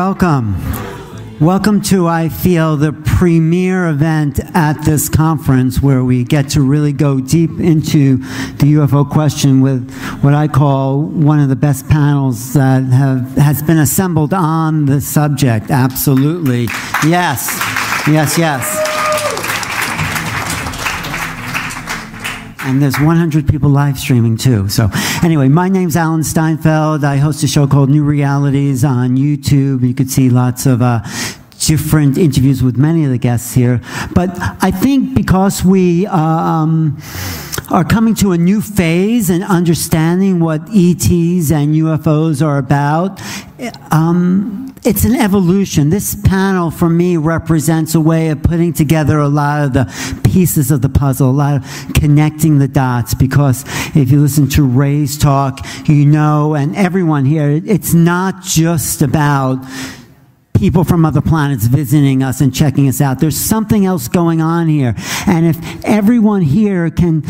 welcome. Welcome to, I feel, the premier event at this conference where we get to really go deep into the UFO question with what I call one of the best panels that have, has been assembled on the subject. Absolutely. Yes, yes, yes. And there's 100 people live streaming too. So, anyway, my name's Alan Steinfeld. I host a show called New Realities on YouTube. You could see lots of uh, different interviews with many of the guests here. But I think because we uh, um, are coming to a new phase and understanding what ETs and UFOs are about, um, it's an evolution. This panel, for me, represents a way of putting together a lot of the pieces of the puzzle, a lot of connecting the dots. Because if you listen to Ray's talk, you know, and everyone here, it's not just about people from other planets visiting us and checking us out. There's something else going on here. And if everyone here can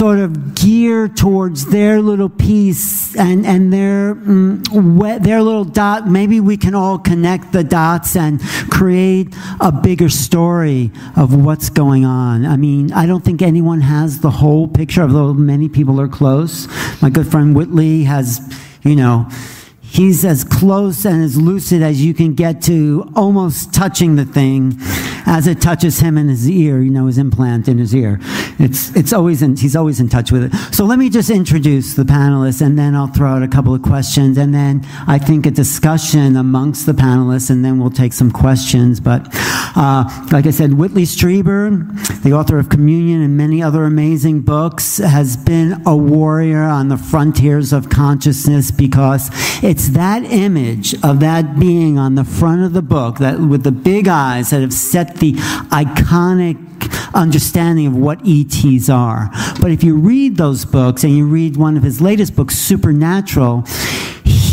sort of gear towards their little piece and, and their, mm, their little dot, maybe we can all connect the dots and create a bigger story of what's going on. I mean, I don't think anyone has the whole picture, although many people are close. My good friend Whitley has, you know, he's as close and as lucid as you can get to almost touching the thing as it touches him in his ear, you know, his implant in his ear. It's, it's always in, he's always in touch with it. So let me just introduce the panelists and then I'll throw out a couple of questions and then I think a discussion amongst the panelists and then we'll take some questions. But, uh, like I said, Whitley Strieber, the author of Communion and many other amazing books, has been a warrior on the frontiers of consciousness because it's it's that image of that being on the front of the book that with the big eyes that have set the iconic understanding of what ETs are. But if you read those books and you read one of his latest books, Supernatural,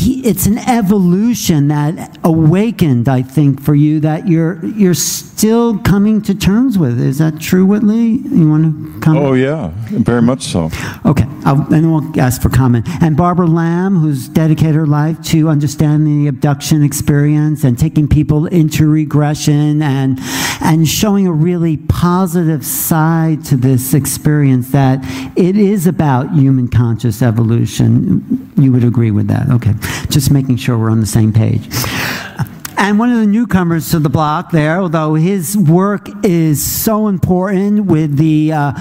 he, it's an evolution that awakened, I think, for you that you're you're still coming to terms with. Is that true, Whitley? You want to comment? Oh yeah, very much so. Okay, I'll, and we'll ask for comment. And Barbara Lamb, who's dedicated her life to understanding the abduction experience and taking people into regression and and showing a really positive side to this experience that it is about human conscious evolution. You would agree with that? Okay just making sure we're on the same page. And one of the newcomers to the block there, although his work is so important with the uh,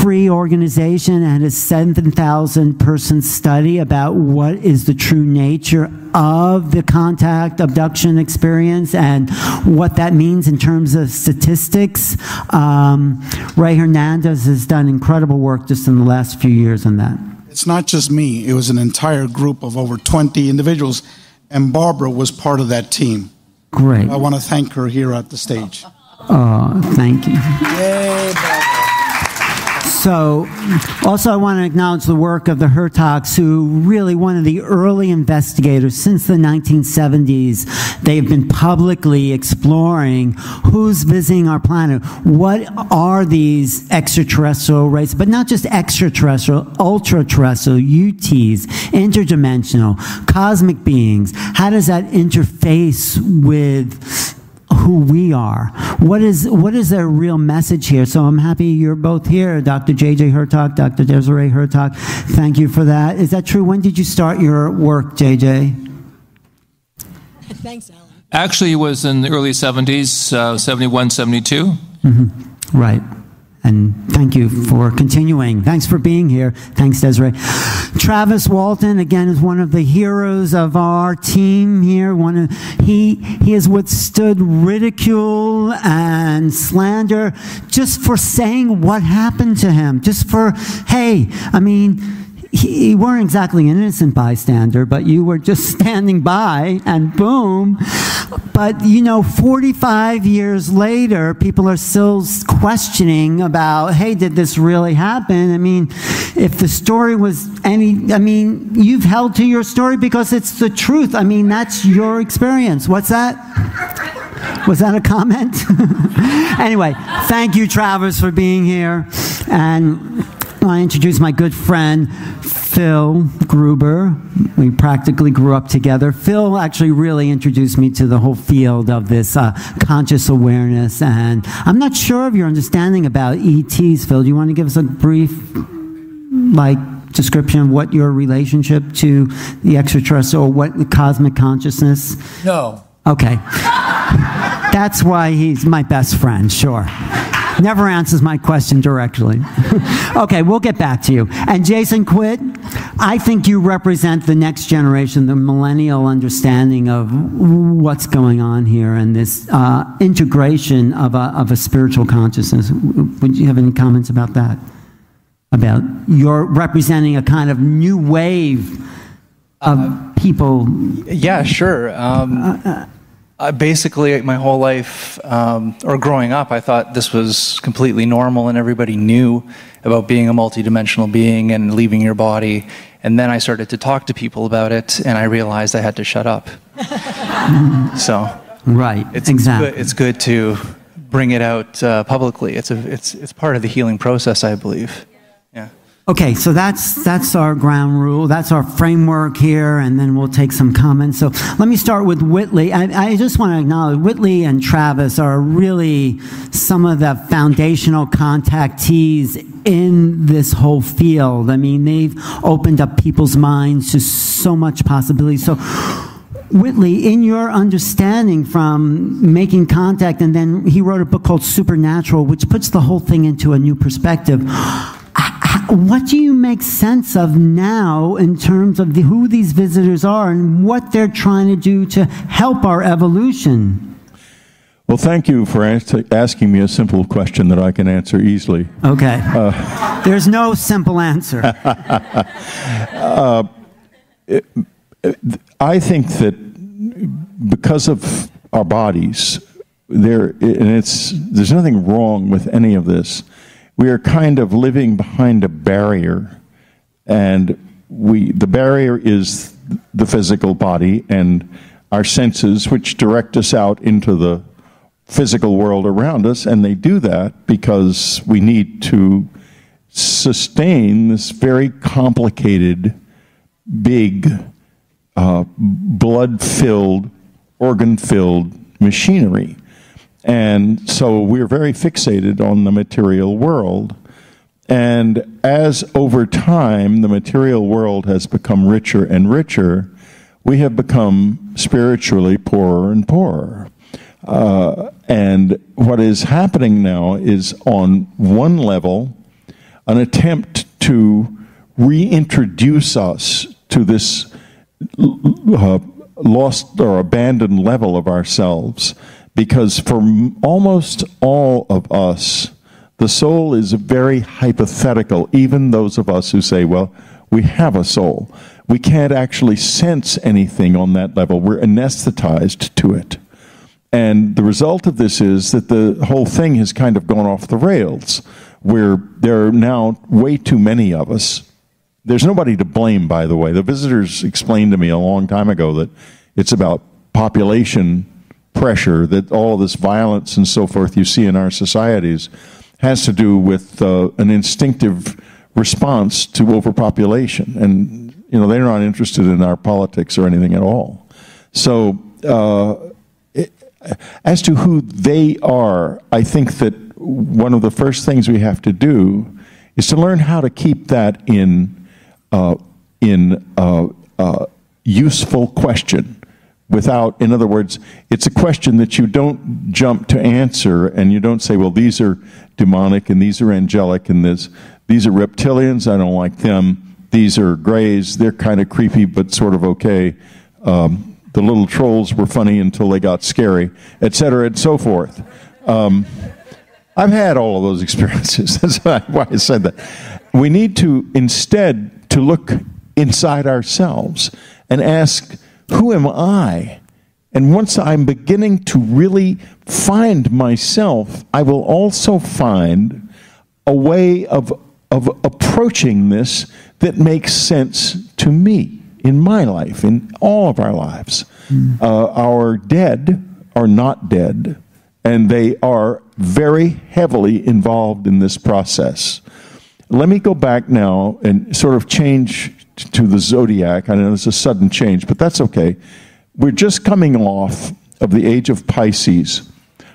free organization and his 7,000 person study about what is the true nature of the contact abduction experience and what that means in terms of statistics. Um, Ray Hernandez has done incredible work just in the last few years on that. It's not just me, it was an entire group of over 20 individuals, and Barbara was part of that team. Great. I want to thank her here at the stage. Oh, thank you. Yay, Barbara. So, also, I want to acknowledge the work of the Hurtaks, who really one of the early investigators since the 1970s. They've been publicly exploring who's visiting our planet. What are these extraterrestrial races? But not just extraterrestrial, ultra terrestrial, UTs, interdimensional, cosmic beings. How does that interface with who we are. What is what is their real message here? So I'm happy you're both here, Dr. J.J. Hurtak, Dr. Desiree Hurtak. Thank you for that. Is that true? When did you start your work, J.J.? Thanks, Alan. Actually, it was in the early 70s, uh, 71, 72. Mm-hmm. Right. And thank you for continuing. Thanks for being here. Thanks, Desiree. Travis Walton, again, is one of the heroes of our team here. One of, he, he has withstood ridicule and slander just for saying what happened to him. Just for, hey, I mean, you weren't exactly an innocent bystander, but you were just standing by and boom. But, you know, 45 years later, people are still questioning about, hey, did this really happen? I mean, if the story was any, I mean, you've held to your story because it's the truth. I mean, that's your experience. What's that? Was that a comment? anyway, thank you, Travis, for being here. And I introduce my good friend, Phil Gruber. We practically grew up together. Phil actually really introduced me to the whole field of this uh, conscious awareness. And I'm not sure of your understanding about ETs, Phil. Do you want to give us a brief, like, description of what your relationship to the extraterrestrial, what the cosmic consciousness? No. Okay. That's why he's my best friend, sure. Never answers my question directly. okay, we'll get back to you. And Jason Quitt, I think you represent the next generation, the millennial understanding of what's going on here and this uh, integration of a, of a spiritual consciousness. Would you have any comments about that? About you're representing a kind of new wave of people. Yeah, sure. Um, uh, basically, my whole life, um, or growing up, I thought this was completely normal and everybody knew about being a multidimensional being and leaving your body. And then I started to talk to people about it, and I realized I had to shut up. so, right, it's, exactly. It's good, it's good to bring it out uh, publicly. It's, a, it's, it's part of the healing process, I believe. Okay, so that's that's our ground rule. That's our framework here, and then we'll take some comments. So let me start with Whitley. I, I, just want to acknowledge Whitley and Travis are really some of the foundational contactees in this whole field. I mean, they've opened up people's minds to so much possibility. So. Whitley, in your understanding from making contact, and then he wrote a book called Supernatural, which puts the whole thing into a new perspective what do you make sense of now in terms of the, who these visitors are and what they're trying to do to help our evolution? Well, thank you for asking me a simple question that I can answer easily. Okay. Uh, There's no simple answer. uh, it, it, I think that because of our bodies, there and it's there's nothing wrong with any of this we are kind of living behind a barrier, and we the barrier is the physical body and our senses, which direct us out into the physical world around us, and they do that because we need to sustain this very complicated, big, uh, blood filled, organ filled machinery. And so we're very fixated on the material world. And as over time the material world has become richer and richer, we have become spiritually poorer and poorer. Uh, and what is happening now is on one level, an attempt to reintroduce us to this uh, lost or abandoned level of ourselves because for almost all of us, the soul is very hypothetical, even those of us who say, well, we have a soul. We can't actually sense anything on that level. We're anesthetized to it. And the result of this is that the whole thing has kind of gone off the rails, where there are now way too many of us. There's nobody to blame, by the way. The visitors explained to me a long time ago that it's about population pressure that all this violence and so forth you see in our societies has to do with uh, an instinctive response to overpopulation. And, you know, they're not interested in our politics or anything at all. So, uh, it, as to who they are, I think that one of the first things we have to do is to learn how to keep that in, uh, in uh, uh, useful question without, in other words, it's a question that you don't jump to answer and you don't say, well, these are demonic and these are angelic and this, these are reptilians, I don't like them. These are grays, they're kind of creepy but sort of okay. Um, the little trolls were funny until they got scary, etc., and so forth. Um, I've had all of those experiences. That's why I said that. We need to instead to look inside ourselves and ask who am I? And once I'm beginning to really find myself, I will also find a way of, of approaching this that makes sense to me in my life, in all of our lives. Mm. Uh, our dead are not dead, and they are very heavily involved in this process. Let me go back now and sort of change to the zodiac. I know it's a sudden change, but that's okay. We're just coming off of the age of Pisces.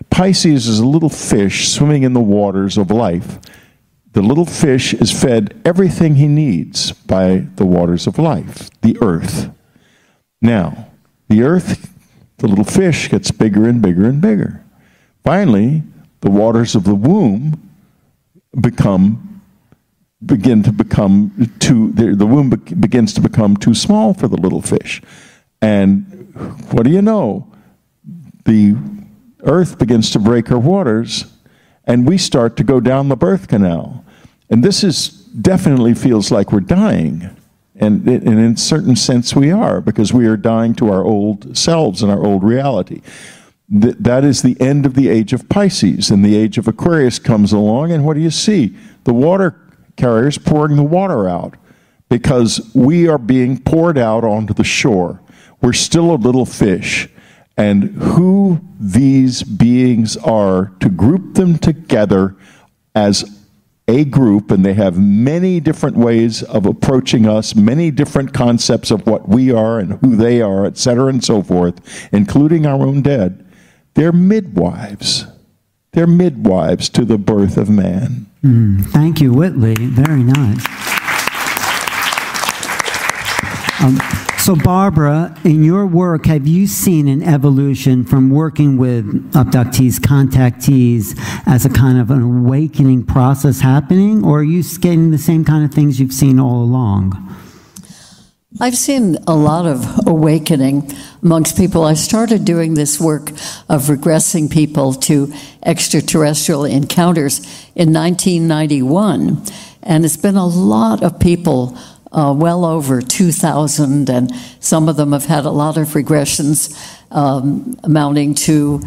Pisces is a little fish swimming in the waters of life. The little fish is fed everything he needs by the waters of life, the earth. Now, the earth, the little fish gets bigger and bigger and bigger. Finally, the waters of the womb become begin to become too the, womb be- begins to become too small for the little fish. And what do you know? The earth begins to break her waters and we start to go down the birth canal. And this is definitely feels like we're dying. And, and in a certain sense we are because we are dying to our old selves and our old reality. Th- that is the end of the age of pisces and the age of aquarius comes along and what do you see? The water carriers pouring the water out because we are being poured out onto the shore. We're still a little fish. And who these beings are, to group them together as a group, and they have many different ways of approaching us, many different concepts of what we are and who they are, etc., and so forth, including our own dead. They're midwives. They're midwives to the birth of man. Mm, thank you, Whitley. Very nice. Um, so, Barbara, in your work, have you seen an evolution from working with abductees, contactees, as a kind of an awakening process happening, or are you getting the same kind of things you've seen all along? I've seen a lot of awakening amongst people. I started doing this work of regressing people to extraterrestrial encounters in 1991, and it's been a lot of people, uh, well over 2,000, and some of them have had a lot of regressions um, amounting to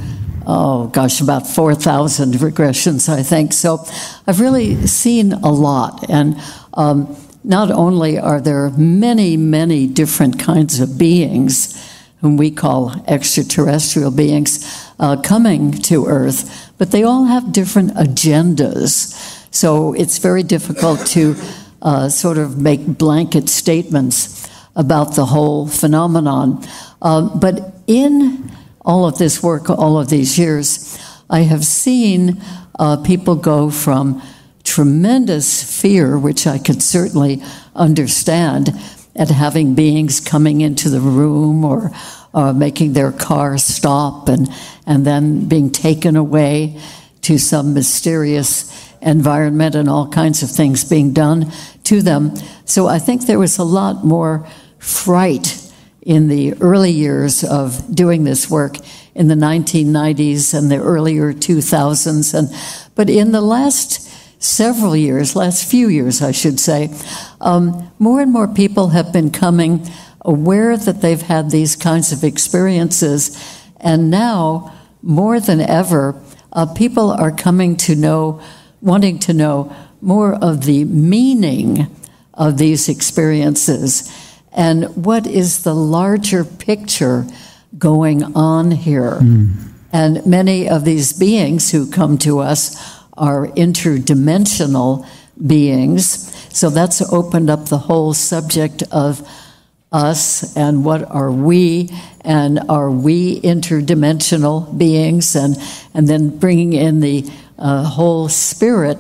oh gosh, about 4,000 regressions, I think. So I've really seen a lot. And um, not only are there many, many different kinds of beings, whom we call extraterrestrial beings, uh, coming to Earth, but they all have different agendas. So it's very difficult to uh, sort of make blanket statements about the whole phenomenon. Uh, but in all of this work, all of these years, I have seen uh, people go from tremendous fear, which I could certainly understand, at having beings coming into the room or uh, making their car stop and, and then being taken away to some mysterious environment and all kinds of things being done to them. So I think there was a lot more fright in the early years of doing this work in the 1990s and the earlier 2000s. And, but in the last several years, last few years, I should say, um, more and more people have been coming aware that they've had these kinds of experiences. And now, more than ever, uh, people are coming to know, wanting to know more of the meaning of these experiences and what is the larger picture going on here. Mm. And many of these beings who come to us are interdimensional beings. So that's opened up the whole subject of us and what are we and are we interdimensional beings and and then bringing in the uh, whole spirit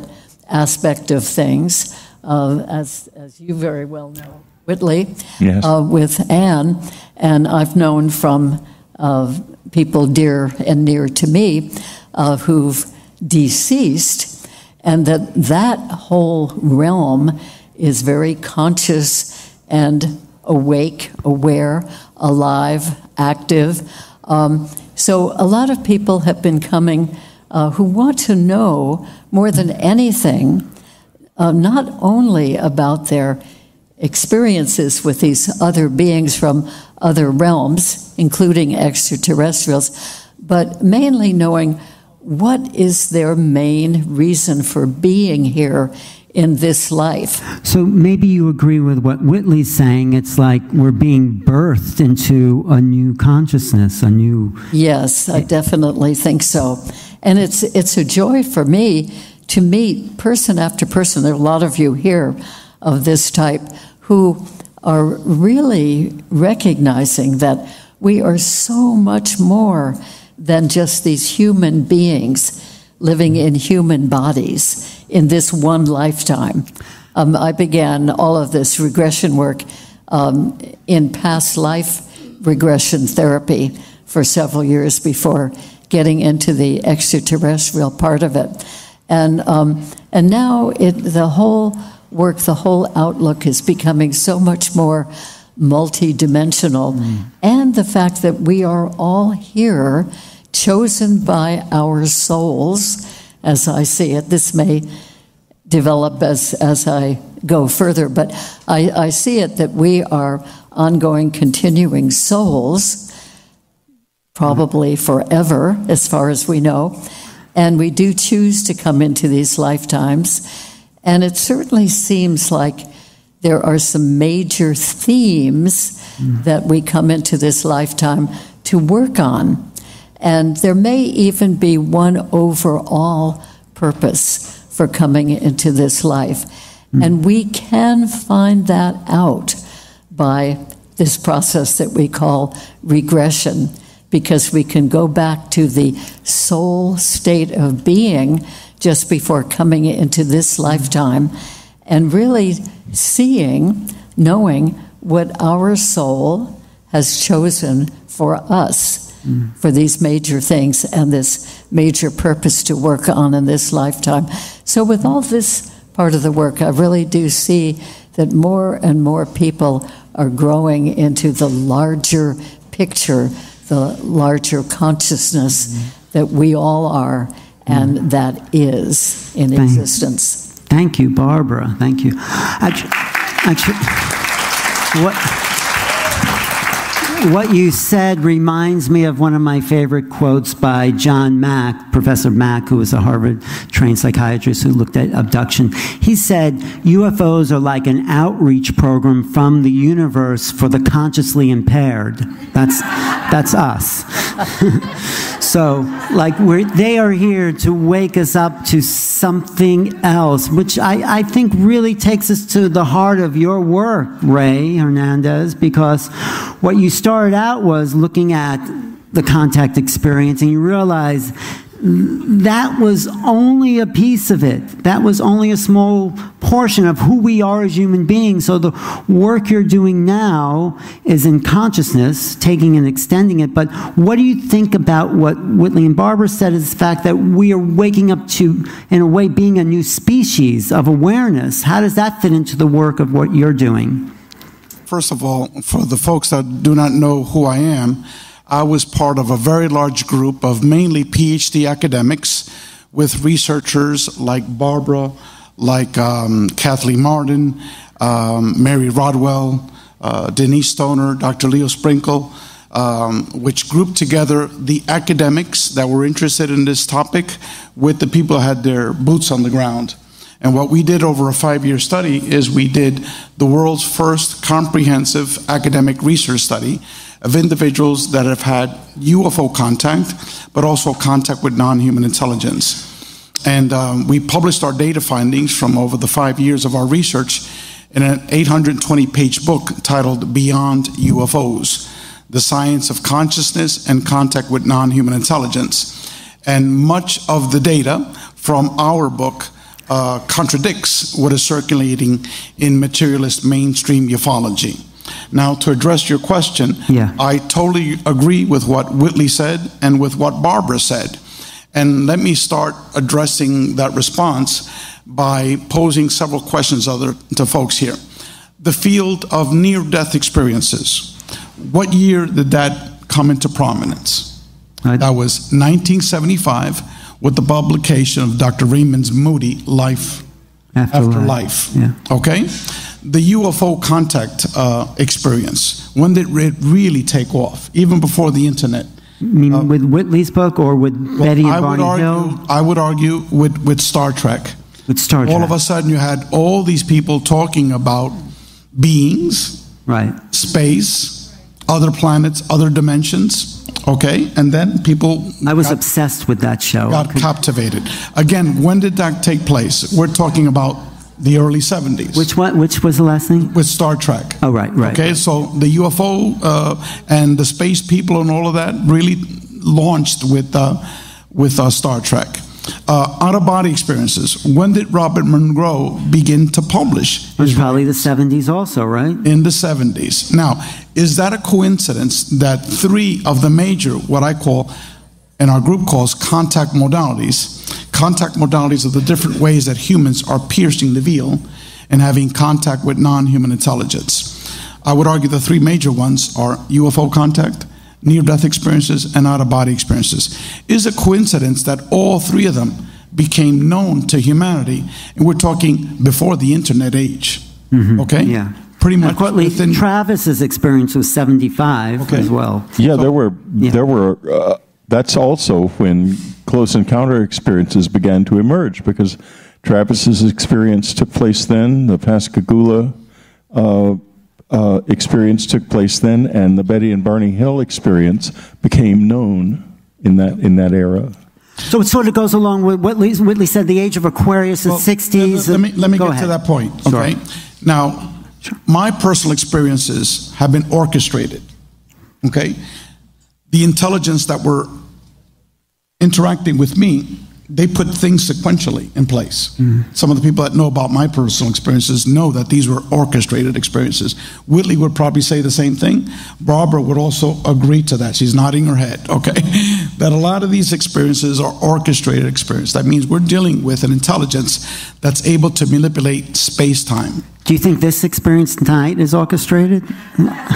aspect of things uh, as as you very well know Whitley yes. uh, with Anne and I've known from uh, people dear and near to me uh, who've deceased, and that that whole realm is very conscious and awake, aware, alive, active. Um, so a lot of people have been coming uh, who want to know more than anything, uh, not only about their experiences with these other beings from other realms, including extraterrestrials, but mainly knowing what is their main reason for being here in this life. So maybe you agree with what Whitley's saying. It's like we're being birthed into a new consciousness, a new. Yes, I definitely think so. And it's, it's a joy for me to meet person after person. There are a lot of you here of this type who are really recognizing that we are so much more than just these human beings living in human bodies in this one lifetime. Um, I began all of this regression work um, in past life regression therapy for several years before getting into the extraterrestrial part of it. And, um, and now it, the whole work, the whole outlook is becoming so much more multidimensional. Mm. And the fact that we are all here, chosen by our souls, as I see it. This may develop as, as I go further, but I, I see it that we are ongoing, continuing souls, probably forever, as far as we know. And we do choose to come into these lifetimes. And it certainly seems like there are some major themes mm. that we come into this lifetime to work on. And there may even be one overall purpose for coming into this life. Mm. And we can find that out by this process that we call regression, because we can go back to the soul state of being just before coming into this lifetime and really seeing, knowing what our soul has chosen for us mm. for these major things and this major purpose to work on in this lifetime. So, with all this part of the work, I really do see that more and more people are growing into the larger picture, the larger consciousness mm-hmm. that we all are and mm-hmm. that is in existence. Thank you, Barbara. Thank you. Actually, actually what what you said reminds me of one of my favorite quotes by John Mack, Professor Mack, who was a Harvard trained psychiatrist who looked at abduction. He said, UFOs are like an outreach program from the universe for the consciously impaired. That's, that's us. so, like, we're, they are here to wake us up to something else, which I, I think really takes us to the heart of your work, Ray Hernandez, because what you started out was looking at the contact experience and you realize that was only a piece of it. That was only a small portion of who we are as human beings. So the work you're doing now is in consciousness, taking and extending it. But what do you think about what Whitley and Barbara said is the fact that we are waking up to, in a way, being a new species of awareness? How does that fit into the work of what you're doing? First of all, for the folks that do not know who I am, I was part of a very large group of mainly PhD academics with researchers like Barbara, like um, Kathleen Marden, um, Mary Rodwell, uh, Denise Stoner, Dr. Leo Sprinkle, um, which grouped together the academics that were interested in this topic with the people who had their boots on the ground. And what we did over a five year study is we did the world's first comprehensive academic research study of individuals that have had UFO contact, but also contact with non human intelligence. And um, we published our data findings from over the five years of our research in an 820 page book titled Beyond UFOs The Science of Consciousness and Contact with Non Human Intelligence. And much of the data from our book uh, contradicts what is circulating in materialist mainstream ufology. Now, to address your question, yeah. I totally agree with what Whitley said and with what Barbara said. And let me start addressing that response by posing several questions other, to folks here. The field of near death experiences, what year did that come into prominence? That was 1975 with the publication of Dr. Raymond Moody, Life After, After Life. Yeah. Okay? The UFO contact uh, experience, when did it really take off? Even before the internet. You mean uh, with Whitley's book or with well, Betty and I Barney argue, Hill? I would argue with, with Star Trek. With Star Trek. All of a sudden, you had all these people talking about beings, right? Space, other planets, other dimensions Okay, and then people. I was got, obsessed with that show. Got captivated. Again, when did that take place? We're talking about the early 70s. Which one? Which was the last thing? with Star Trek. Oh, right, right. Okay, so the UFO uh, and the space people and all of that really launched with uh, with uh, Star Trek. Uh, out of body experiences. When did Robert Monroe begin to publish? It was probably the 70s also, right? in the 70s. Now, is that a coincidence that three of the major, what I call, and our group calls contact modalities, contact modalities are the different ways that humans are piercing the veil and having contact with non human intelligence? I would argue the three major ones are UFO contact, near death experiences, and out of body experiences. Is a coincidence that all three of them became known to humanity, and we're talking before the internet age. Okay? Yeah. Pretty much Accordingly, within Travis's experience was 75 Okay. as well. Yeah, there were Yeah. there were. Uh, that's also when close encounter experiences began to emerge because Travis's experience took place then. The Pascagoula uh, uh, experience took place then, and the Betty and Barney Hill experience became known in that in that era. So it sort of goes along with what Whitley, Whitley said the age of Aquarius, the Well, 60s. Let me, let me Go get ahead. to that point, Sure. okay? Now, my personal experiences have been orchestrated, okay? The intelligence that were interacting with me, they put things sequentially in place. Mm-hmm. Some of the people that know about my personal experiences know that these were orchestrated experiences. Whitley would probably say the same thing. Barbara would also agree to that. She's nodding her head, okay? that a lot of these experiences are orchestrated experiences. That means we're dealing with an intelligence that's able to manipulate space time. Do you think this experience tonight is orchestrated?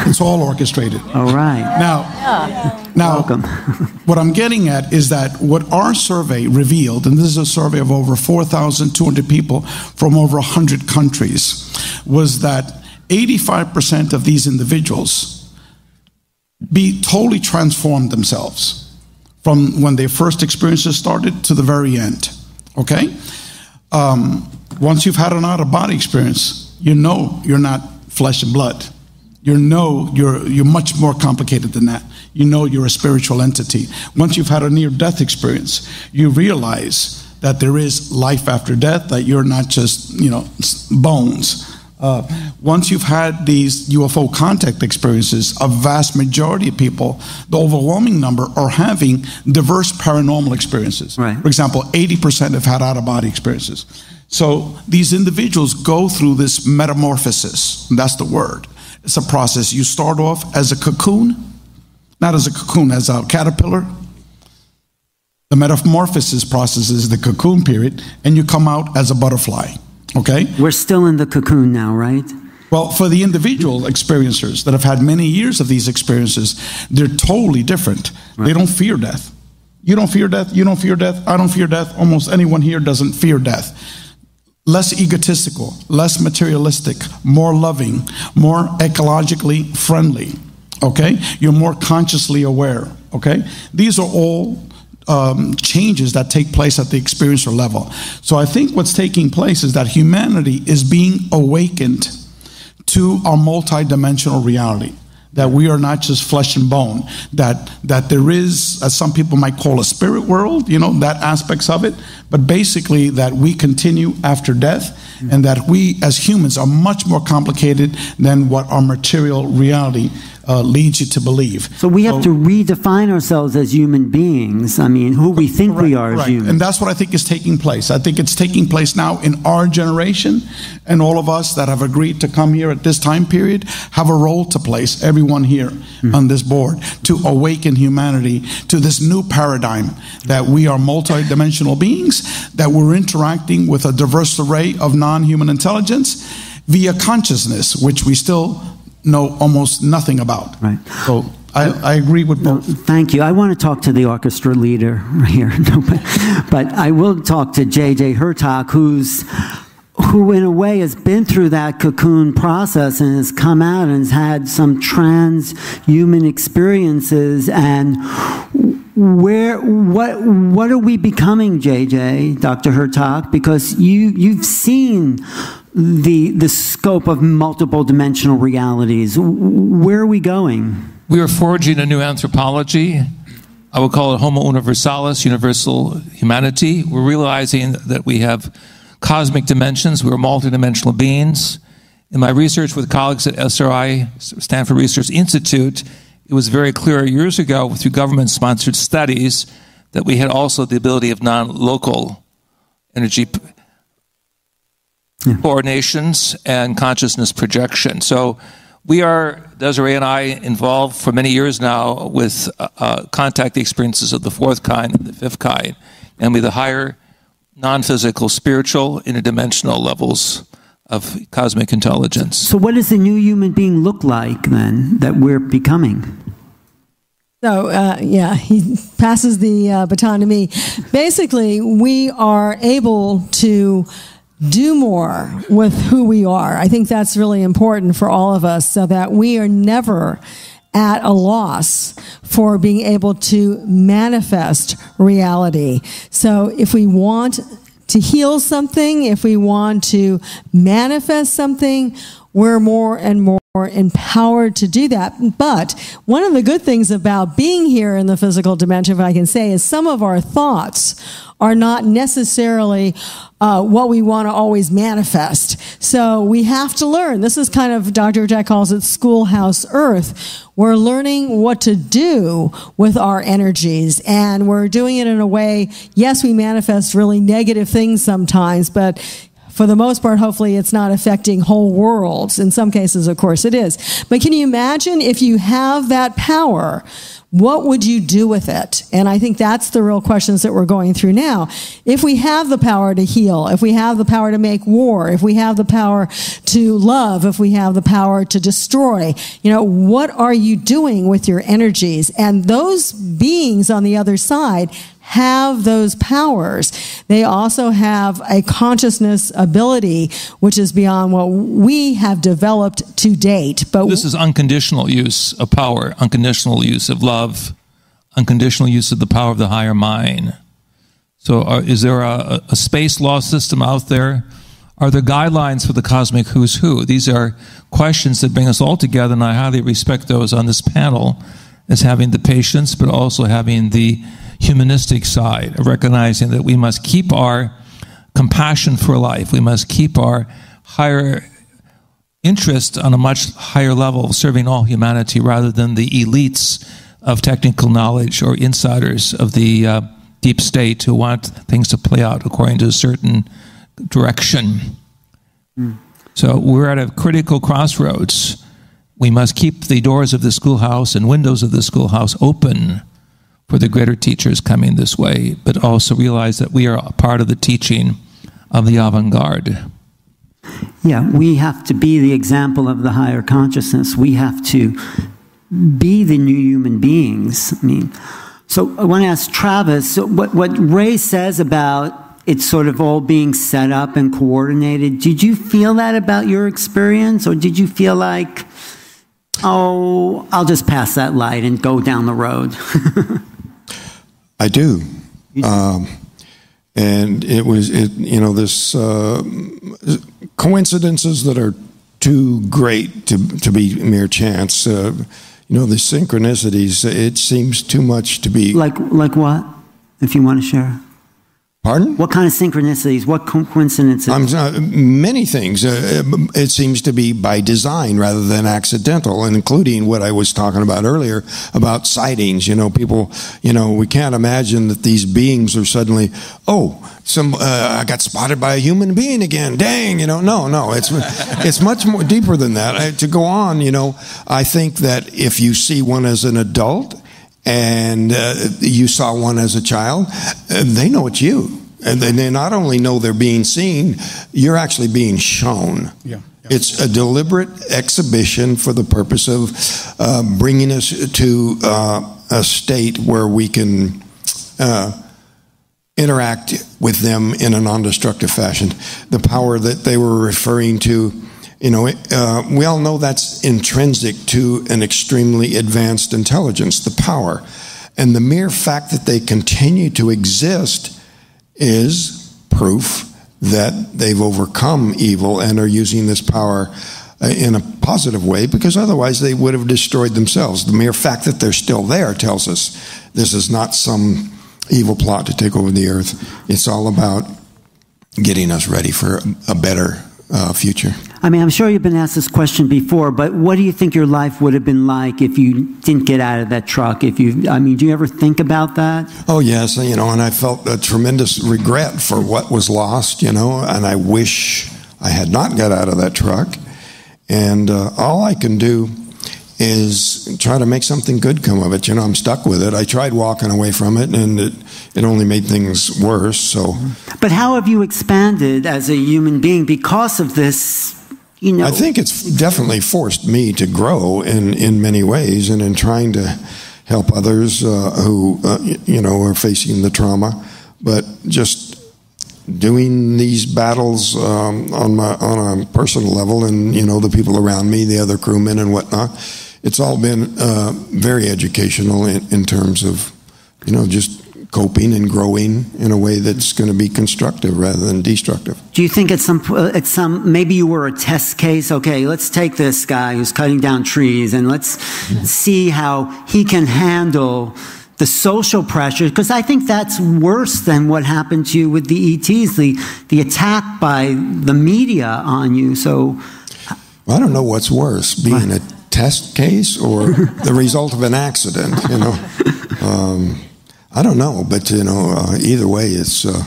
It's all orchestrated. All right. Now, now, Welcome. what I'm getting at is that what our survey revealed, and this is a survey of over 4,200 people from over 100 countries, was that 85% of these individuals be totally transformed themselves from when their first experiences started to the very end. Okay? Um, once you've had an out of body experience, you know you're not flesh and blood. You know you're, you're much more complicated than that. You know you're a spiritual entity. Once you've had a near death experience, you realize that there is life after death, that you're not just, you know, bones. Uh, once you've had these UFO contact experiences, a vast majority of people, the overwhelming number, are having diverse paranormal experiences. Right. For example, 80% have had out of body experiences. So these individuals go through this metamorphosis. That's the word. It's a process. You start off as a cocoon, not as a cocoon, as a caterpillar. The metamorphosis process is the cocoon period, and you come out as a butterfly. Okay? We're still in the cocoon now, right? Well, for the individual experiencers that have had many years of these experiences, they're totally different. They don't fear death. You don't fear death. You don't fear death. I don't fear death. Almost anyone here doesn't fear death. Less egotistical, less materialistic, more loving, more ecologically friendly. Okay? You're more consciously aware. Okay? These are all um, changes that take place at the experiencer level. So I think what's taking place is that humanity is being awakened to our multidimensional reality. That we are not just flesh and bone. That that there is, as some people might call a spirit world, you know, that aspects of it. But basically, that we continue after death, and that we as humans are much more complicated than what our material reality uh, leads you to believe. So we have to redefine ourselves as human beings. I mean, who we think we are as humans. And that's what I think is taking place. I think it's taking place now in our generation, and all of us that have agreed to come here at this time period have a role to place, everyone here Hmm. on this board, to awaken humanity to this new paradigm that we are multidimensional beings, that we're interacting with a diverse array of non human intelligence via consciousness, which we still know almost nothing about. Right. So I, I agree with No, both. thank you. I want to talk to the orchestra leader here, no, but, but I will talk to J.J. Hurtak, who's who in a way has been through that cocoon process and has come out and has had some transhuman experiences and where what what are we becoming jj dr hurtak because you you've seen the the scope of multiple dimensional realities where are we going We are forging a new anthropology. I would call it Homo universalis, universal humanity. We're realizing that we have cosmic dimensions. we're multidimensional beings. In my research with colleagues at SRI, Stanford Research Institute, it was very clear years ago through government sponsored studies that we had also the ability of non local energy yeah. coordinations and consciousness projection. So we are, Desiree and I, involved for many years now with uh, uh, contact experiences of the fourth kind and the fifth kind, and with the higher non physical, spiritual, interdimensional levels of cosmic intelligence. So, what does the new human being look like then that we're becoming? So, uh, yeah, he passes the uh, baton to me. Basically, we are able to do more with who we are. I think that's really important for all of us so that we are never at a loss for being able to manifest reality. So if we want to heal something, if we want to manifest something, we're more and more empowered to do that. But one of the good things about being here in the physical dimension, if I can say, is some of our thoughts are not necessarily uh, what we want to always manifest. So we have to learn. This is kind of, Dr. Jack calls it schoolhouse earth. We're learning what to do with our energies and we're doing it in a way, yes, we manifest really negative things sometimes, but for the most part, hopefully it's not affecting whole worlds. In some cases, of course, it is. But can you imagine if you have that power? What would you do with it? And I think that's the real questions that we're going through now. If we have the power to heal, if we have the power to make war, if we have the power to love, if we have the power to destroy, you know, what are you doing with your energies? And those beings on the other side have those powers. They also have a consciousness ability, which is beyond what we have developed to date. But this is unconditional use of power, unconditional use of love, unconditional use of the power of the higher mind. So, are, is there a, a space law system out there? Are there guidelines for the cosmic who's who? These are questions that bring us all together, and I highly respect those on this panel as having the patience, but also having the humanistic side of recognizing that we must keep our compassion for life. We must keep our higher interest on a much higher level of serving all humanity rather than the elites of technical knowledge or insiders of the uh, deep state who want things to play out according to a certain direction. Mm. So we're at a critical crossroads. We must keep the doors of the schoolhouse and windows of the schoolhouse open for the greater teachers coming this way, but also realize that we are a part of the teaching of the avant garde. Yeah, we have to be the example of the higher consciousness. We have to be the new human beings. I mean, so I want to ask Travis what, what Ray says about it's sort of all being set up and coordinated. Did you feel that about your experience, or did you feel like, oh, I'll just pass that light and go down the road? I do. Um, and it was, it, you know, this uh, coincidences that are too great to, to be mere chance. Uh, you know, the synchronicities, it seems too much to be. Like, like what? If you want to share. Pardon? What kind of synchronicities? What coincidences? Uh, many things. Uh, it seems to be by design rather than accidental, and including what I was talking about earlier about sightings. You know, people. You know, we can't imagine that these beings are suddenly, oh, some uh, I got spotted by a human being again. Dang, you know, no, no, it's it's much more deeper than that. I, to go on, you know, I think that if you see one as an adult and uh, you saw one as a child, uh, they know it's you. And they not only know they're being seen, you're actually being shown. Yeah. It's a deliberate exhibition for the purpose of uh, bringing us to uh, a state where we can uh, interact with them in a non destructive fashion. The power that they were referring to you know, uh, we all know that's intrinsic to an extremely advanced intelligence, the power. And the mere fact that they continue to exist is proof that they've overcome evil and are using this power uh, in a positive way because otherwise they would have destroyed themselves. The mere fact that they're still there tells us this is not some evil plot to take over the earth. It's all about getting us ready for a better uh, future. I mean, I'm sure you've been asked this question before, but what do you think your life would have been like if you didn't get out of that truck? If you, I mean, do you ever think about that? Oh yes, you know, and I felt a tremendous regret for what was lost, you know, and I wish I had not got out of that truck. And uh, all I can do is try to make something good come of it. You know, I'm stuck with it. I tried walking away from it, and it, it only made things worse. So, But how have you expanded as a human being because of this? You know, I think it's definitely forced me to grow in, in many ways, and in trying to help others uh, who uh, you know are facing the trauma. But just doing these battles um, on my on a personal level, and you know the people around me, the other crewmen and whatnot, it's all been uh, very educational in, in terms of you know just coping and growing in a way that's going to be constructive rather than destructive. Do you think at some at some maybe you were a test case? Okay, let's take this guy who's cutting down trees and let's see how he can handle the social pressure because I think that's worse than what happened to you with the ETs, the the attack by the media on you. So I don't know what's worse, being a test case or the result of an accident. You know, um, I don't know, but you know, uh, either way, it's uh,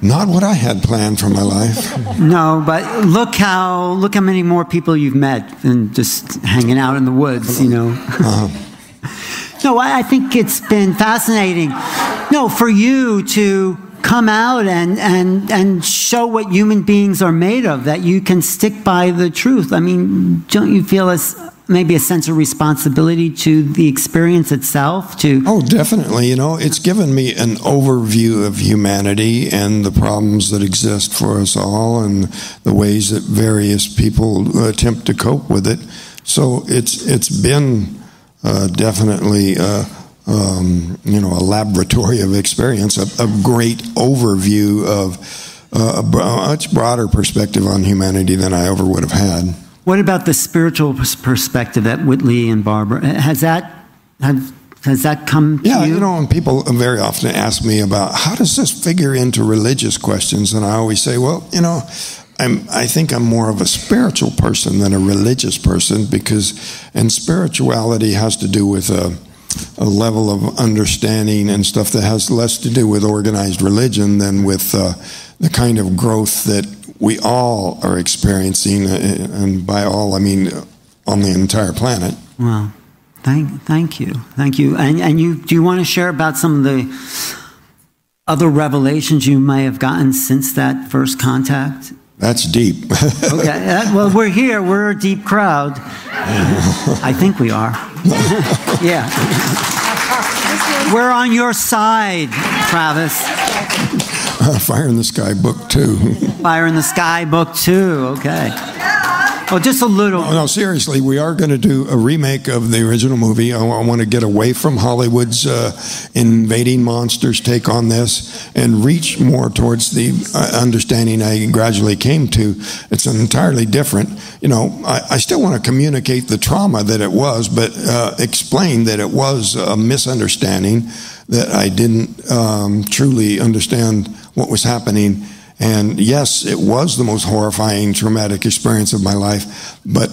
not what I had planned for my life. no, but look how look how many more people you've met than just hanging out in the woods. You know. No, I I think it's been fascinating. No, for you to come out and, and, and show what human beings are made of, that you can stick by the truth. I mean, don't you feel as maybe a sense of responsibility to the experience itself? To Oh, definitely. You know, it's given me an overview of humanity and the problems that exist for us all and the ways that various people attempt to cope with it. So it's it's been uh, definitely uh, um, you know a laboratory of experience, a, a great overview of uh, a a much broader perspective on humanity than I ever would have had. what about the spiritual perspective that Whitley and Barbara has that has, has that come Yeah, to you? you know, and people very often ask me about how does this figure into religious questions, and I always say, well, you know, I'm I think I'm more of a spiritual person than a religious person because, and spirituality has to do with a. A level of understanding and stuff that has less to do with organized religion than with uh, the kind of growth that we all are experiencing, uh, and by all I mean uh, on the entire planet. Well, thank, thank you, thank you. And and you do you want to share about some of the other revelations you may have gotten since that first contact? That's deep. Okay. well, we're here. We're a deep crowd. I think we are. yeah. We're on your side, Travis. Fire in the Sky book two. Fire in the Sky book two. Okay. Well, just a little. No, seriously, we are going to do a remake of the original movie. I, want to get away from Hollywood's uh, invading monsters take on this and reach more towards the uh, understanding I gradually came to. It's an entirely different. You know, I, I still want to communicate the trauma that it was, but uh, explain that it was a misunderstanding that I didn't um, truly understand what was happening. And yes, it was the most horrifying, traumatic experience of my life, but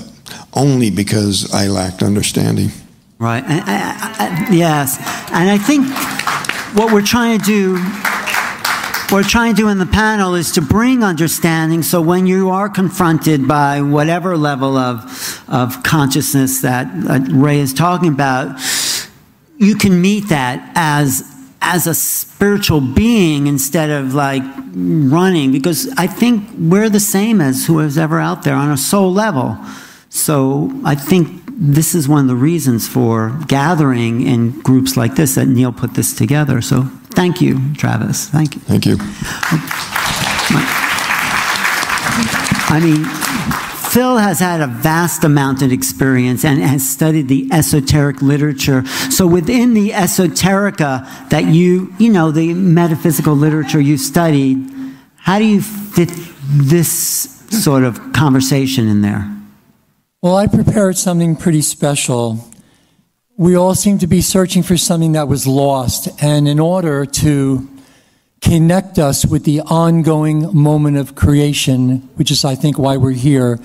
only because I lacked understanding. Right. I, I, I, yes. And I think what we're trying to do, what we're trying to do in the panel is to bring understanding so when you are confronted by whatever level of, of consciousness that, that Ray is talking about, you can meet that as as a spiritual being instead of like running because I think we're the same as whoever's ever out there on a soul level. So I think this is one of the reasons for gathering in groups like this that Neil put this together. So thank you, Travis. Thank you. Thank you. I mean, Phil has had a vast amount of experience and has studied the esoteric literature. So within the esoterica that you, you know, the metaphysical literature you studied, how do you fit this sort of conversation in there? Well, I prepared something pretty special. We all seem to be searching for something that was lost, and in order to connect us with the ongoing moment of creation, which is, I think, why we're here.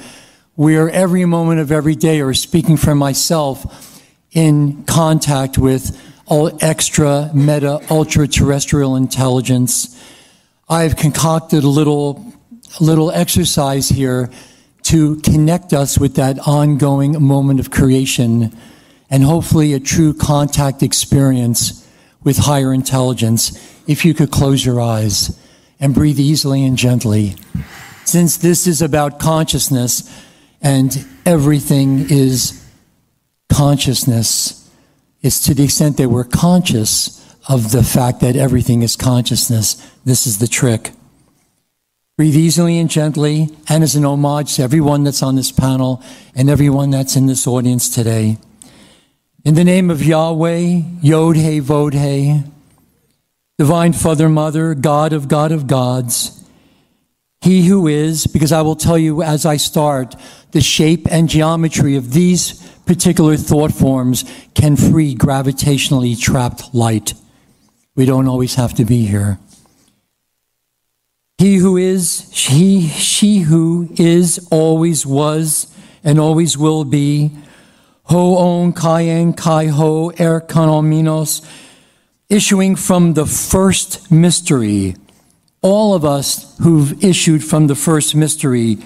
We are every moment of every day, or speaking for myself, in contact with all extra, meta, ultra terrestrial intelligence. I've concocted a little, a little exercise here to connect us with that ongoing moment of creation and hopefully a true contact experience with higher intelligence. If you could close your eyes and breathe easily and gently. Since this is about consciousness and everything is consciousness, it's to the extent that we're conscious of the fact that everything is consciousness. This is the trick. Breathe easily and gently, and as an homage to everyone that's on this panel and everyone that's in this audience today. In the name of Yahweh, Yod He Vod He, Divine Father, Mother, God of God of gods, He who is, because I will tell you as I start, the shape and geometry of these particular thought forms can free gravitationally trapped light. We don't always have to be here. He who is, she, she who is, always was, and always will be, ho on kayen kai ho er kanominos, issuing from the first mystery. All of us who've issued from the first mystery,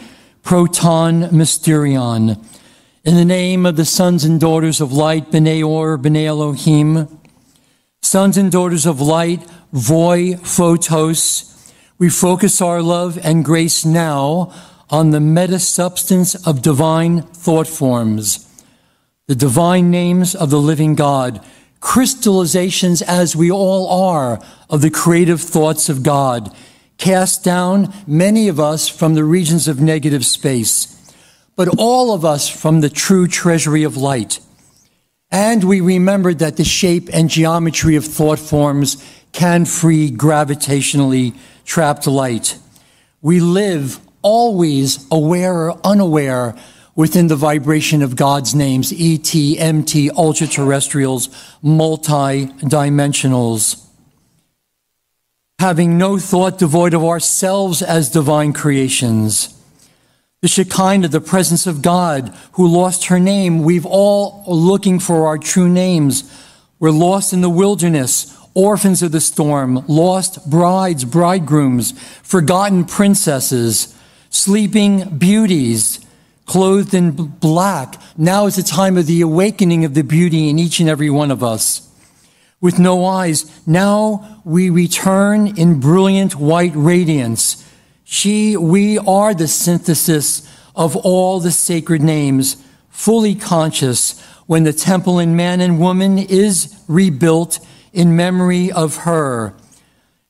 proton mysterion, in the name of the sons and daughters of light, B'nai Or, B'nai Elohim, sons and daughters of light, Voi Photos, we focus our love and grace now on the meta substance of divine thought forms, the divine names of the living God, crystallizations as we all are of the creative thoughts of God, cast down many of us from the regions of negative space, but all of us from the true treasury of light. And we remembered that the shape and geometry of thought forms can free gravitationally trapped light. We live always aware or unaware within the vibration of God's names, ET, MT, ultra terrestrials, multi dimensionals. Having no thought devoid of ourselves as divine creations. The Shekinah, the presence of God, who lost her name. We've all looking for our true names. We're lost in the wilderness orphans of the storm, lost brides, bridegrooms, forgotten princesses, sleeping beauties, clothed in black. Now is the time of the awakening of the beauty in each and every one of us. With no eyes, now we return in brilliant white radiance. She, we are the synthesis of all the sacred names, fully conscious when the temple in man and woman is rebuilt in memory of her.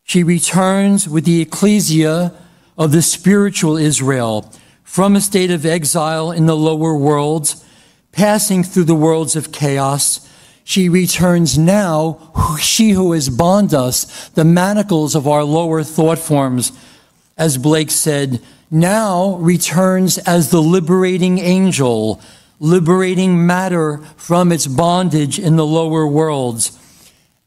She returns with the ecclesia of the spiritual Israel from a state of exile in the lower worlds, passing through the worlds of chaos. She returns now, she who has bound us, the manacles of our lower thought forms, as Blake said, now returns as the liberating angel, liberating matter from its bondage in the lower worlds.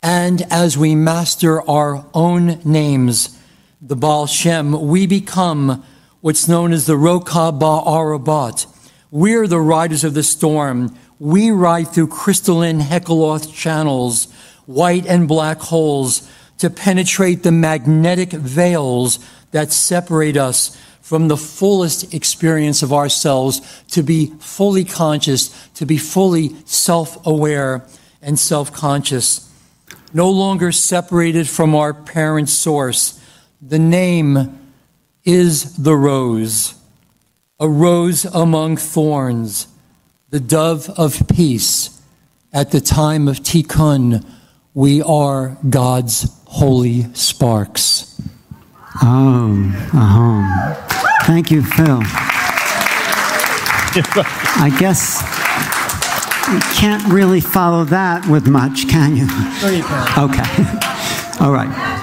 And as we master our own names, the Baal Shem, we become what's known as the Roka Ba'arabat. We're the riders of the storm. We ride through crystalline Hekaloth channels, white and black holes, to penetrate the magnetic veils that separate us from the fullest experience of ourselves, to be fully conscious, to be fully self aware and self conscious no longer separated from our parent source. The name is the rose, a rose among thorns, the dove of peace. At the time of Tikkun, we are God's holy sparks. Oh, uh-huh. Thank you, Phil. I guess you can't really follow that with much, can you? No, you can. Okay. All right.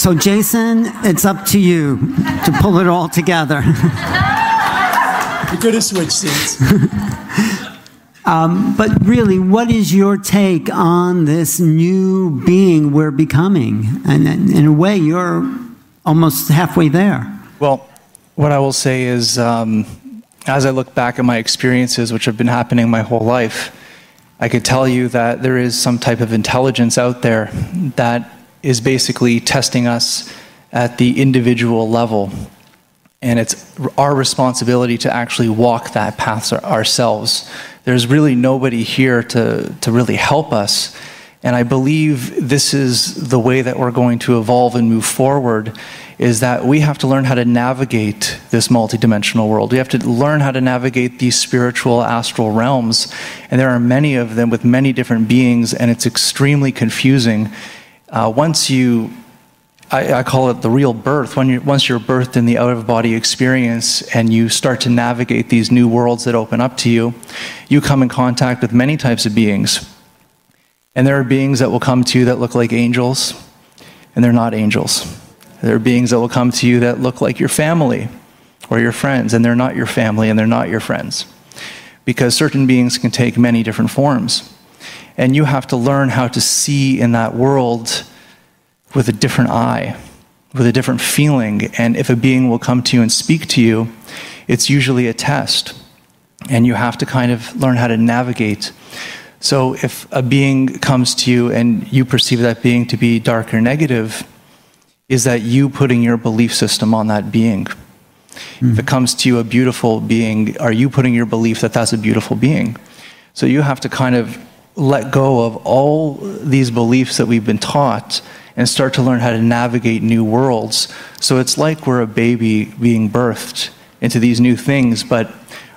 So, Jason, it's up to you to pull it all together. You're good to switch seats. Um, but really, what is your take on this new being we're becoming? And, and in a way, you're almost halfway there. Well, what I will say is, um, as I look back at my experiences, which have been happening my whole life, I could tell you that there is some type of intelligence out there that is basically testing us at the individual level. And it's our responsibility to actually walk that path ourselves. There's really nobody here to, to really help us. And I believe this is the way that we're going to evolve and move forward is that we have to learn how to navigate this multidimensional world. We have to learn how to navigate these spiritual astral realms. And there are many of them with many different beings, and it's extremely confusing. Uh, once you I, I, call it the real birth. When you once you're birthed in the out of body experience and you start to navigate these new worlds that open up to you, you come in contact with many types of beings. And there are beings that will come to you that look like angels, and they're not angels. There are beings that will come to you that look like your family or your friends, and they're not your family and they're not your friends. Because certain beings can take many different forms. And you have to learn how to see in that world with a different eye, with a different feeling. And if a being will come to you and speak to you, it's usually a test. And you have to kind of learn how to navigate. So if a being comes to you and you perceive that being to be dark or negative, is that you putting your belief system on that being. Mm. If it comes to you a beautiful being, are you putting your belief that that's a beautiful being? So you have to kind of let go of all these beliefs that we've been taught and start to learn how to navigate new worlds. So it's like we're a baby being birthed into these new things, but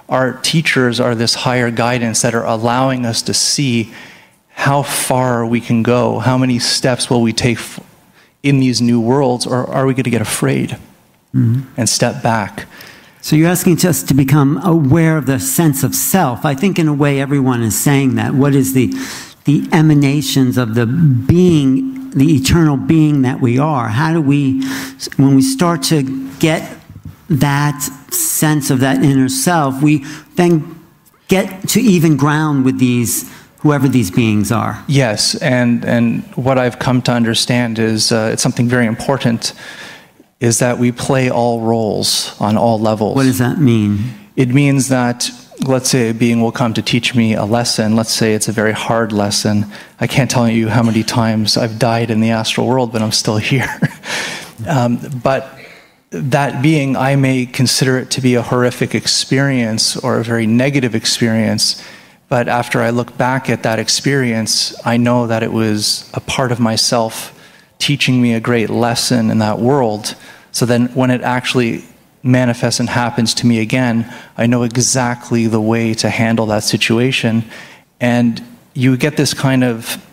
our teachers are this higher guidance that are allowing us to see how far we can go, how many steps will we take in these new worlds, or are we going to get afraid mm-hmm. and step back? So you're asking us to become aware of the sense of self. I think, in a way, everyone is saying that. What is the the emanations of the being, the eternal being that we are? How do we, when we start to get that sense of that inner self, we then get to even ground with these whoever these beings are. Yes, and and what I've come to understand is uh, it's something very important. Is that we play all roles on all levels. What does that mean? It means that let's say a being will come to teach me a lesson. Let's say it's a very hard lesson. I can't tell you how many times I've died in the astral world, but I'm still here. um, but that being, I may consider it to be a horrific experience or a very negative experience but after I look back at that experience, I know that it was a part of myself teaching me a great lesson in that world. So then when it actually manifests and happens to me again, I know exactly the way to handle that situation. And you get this kind of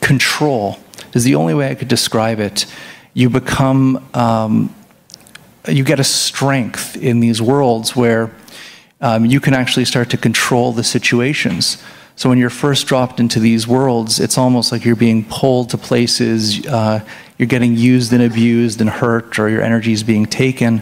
control, is the only way I could describe it. You become, um, you get a strength in these worlds where um, you can actually start to control the situations. So when you're first dropped into these worlds, it's almost like you're being pulled to places, uh, you're getting used and abused and hurt, or your energy is being taken.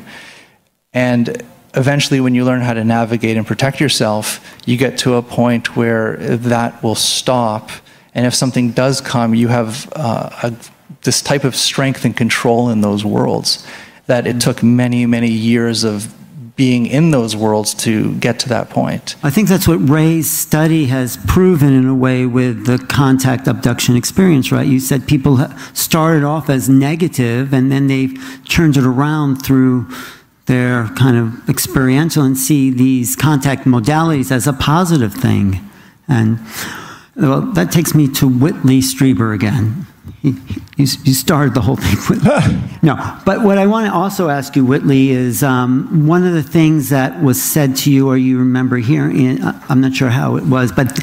And eventually, when you learn how to navigate and protect yourself, you get to a point where that will stop. And if something does come, you have uh, a, this type of strength and control in those worlds that it took many, many years of being in those worlds to get to that point. I think that's what Ray's study has proven in a way with the contact abduction experience, right? You said people started off as negative and then they've turned it around through their kind of experiential and see these contact modalities as a positive thing. And well, that takes me to Whitley Strieber again. You, you, started the whole thing with no. But what I want to also ask you, Whitley, is um, one of the things that was said to you, or you remember hearing. Uh, I'm not sure how it was, but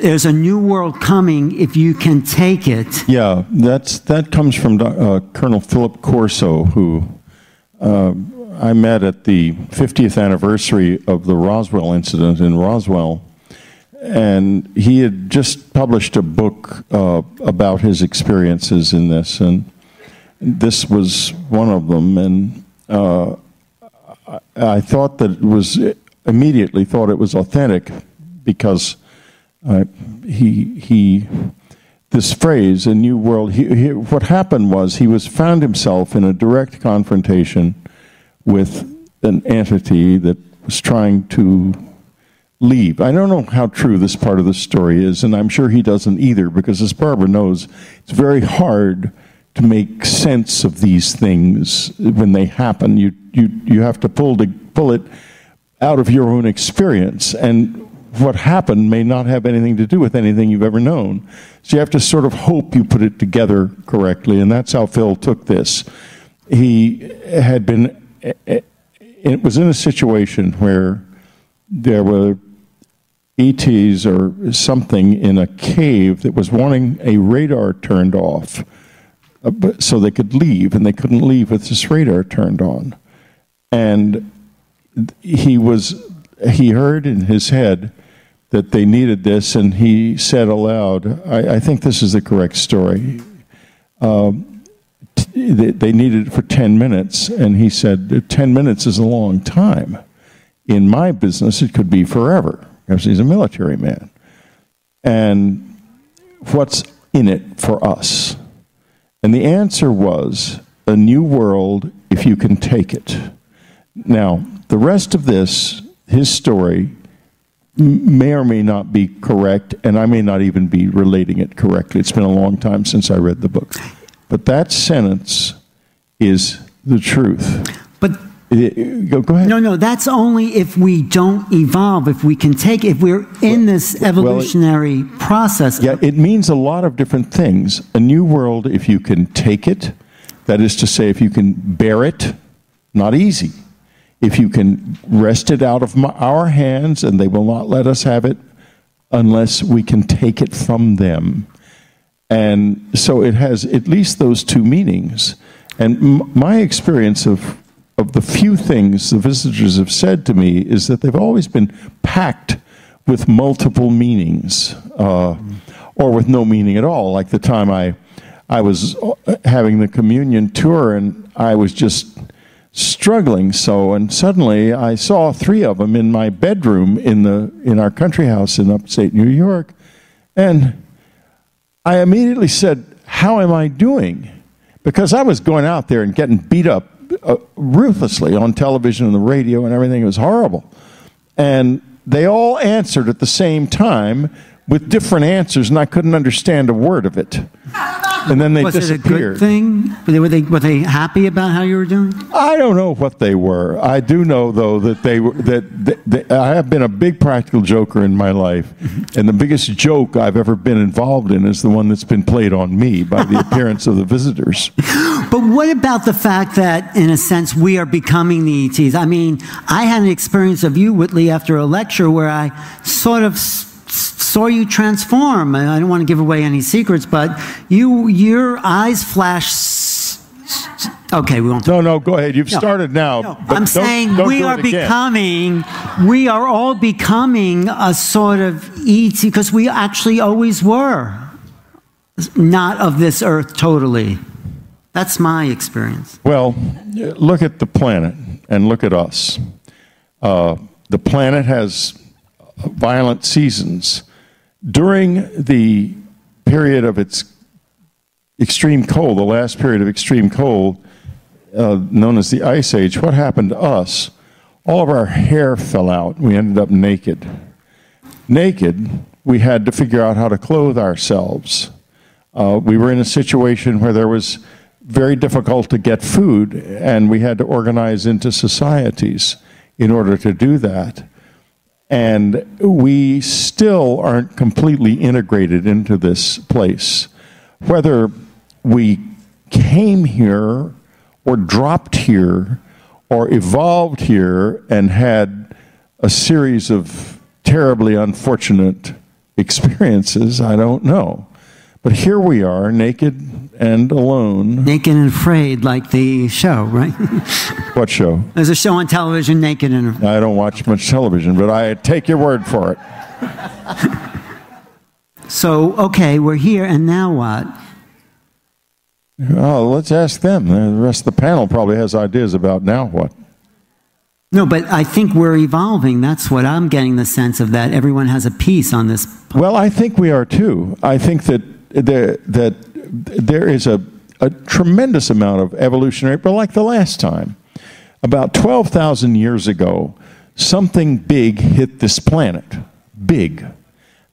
there's a new world coming if you can take it. Yeah, that's that comes from uh, Colonel Philip Corso, who uh, I met at the 50th anniversary of the Roswell incident in Roswell and he had just published a book uh, about his experiences in this, and this was one of them. And uh, I thought that it was immediately thought it was authentic because Uh, he he this phrase, a new world. He, he, what happened was he was found himself in a direct confrontation with an entity that was trying to leave. I don't know how true this part of the story is, and I'm sure he doesn't either, because as Barbara knows, it's very hard to make sense of these things when they happen. You you you have to pull to pull it out of your own experience and what happened may not have anything to do with anything you've ever known. So you have to sort of hope you put it together correctly, and that's how Phil took this. He had been, eh, eh, it was in a situation where there were ETs or something in a cave that was wanting a radar turned off uh, so they could leave, and they couldn't leave with this radar turned on. And he was, he heard in his head, that they needed this, and he said aloud, I, I think this is the correct story. Um, they, they needed it for 10 minutes, and he said, 10 minutes is a long time. In my business, it could be forever, because he's a military man. And what's in it for us? And the answer was a new world if you can take it. Now, the rest of this, his story, may or may not be correct, and I may not even be relating it correctly. It's been a long time since I read the book. But that sentence is the truth. Go, go ahead. No, no, that's only if we don't evolve, if we can take, if we're in this evolutionary well, it, process. Yeah, it means a lot of different things. A new world, if you can take it, that is to say, if you can bear it, not easy if you can wrest it out of my, our hands, and they will not let us have it unless we can take it from them. And so it has at least those two meanings. And m- my experience of, of the few things the visitors have said to me is that they've always been packed with multiple meanings uh, or with no meaning at all. Like the time I, I was uh, having the communion tour and I was just struggling so and suddenly I saw three of them in my bedroom in the in our country house in upstate New York and I immediately said how am I doing because I was going out there and getting beat up uh, ruthlessly on television and the radio and everything. It was horrible. And they all answered at the same time with different answers and I couldn't understand a word of it and then they was disappeared. it a good thing? Were they, were they, were they happy about how you were doing? I don't know what they were. I do know though that they were that, that, that I have been a big practical joker in my life, mm-hmm. and the biggest joke I've ever been involved in is the one that's been played on me by the appearance of the visitors. But what about the fact that, in a sense, we are becoming the ETs? I mean, I had an experience of you, Whitley, after a lecture where I sort of saw you transform. I don't want to give away any secrets, but you, your eyes flash. Okay, we won't. No, no, go ahead. You've no, started now. No, I'm saying don't we are becoming, we are all becoming a sort of ET because we actually always were not of this earth totally. That's my experience. Well, look at the planet and look at us. Uh, the planet has violent seasons. During the period of its extreme cold, the last period of extreme cold, uh, known as the Ice Age, what happened to us? All of our hair fell out. We ended up naked. Naked, we had to figure out how to clothe ourselves. Uh, we were in a situation where there was very difficult to get food, and we had to organize into societies in order to do that. And we still aren't completely integrated into this place. Whether we came here or dropped here or evolved here and had a series of terribly unfortunate experiences, I don't know. But here we are, naked and alone. Naked and afraid, like the show, right? what show? There's a show on television, Naked and Afraid. I don't watch much television, but I take your word for it. so, okay, we're here, and now what? Oh, let's ask them. The rest of the panel probably has ideas about now what. No, but I think we're evolving. That's what I'm getting the sense of that everyone has a piece on this. Well, I think we are too. I think that there, that there is a, a tremendous amount of evolutionary, but like the last time, about 12,000 years ago, something big hit this planet. Big.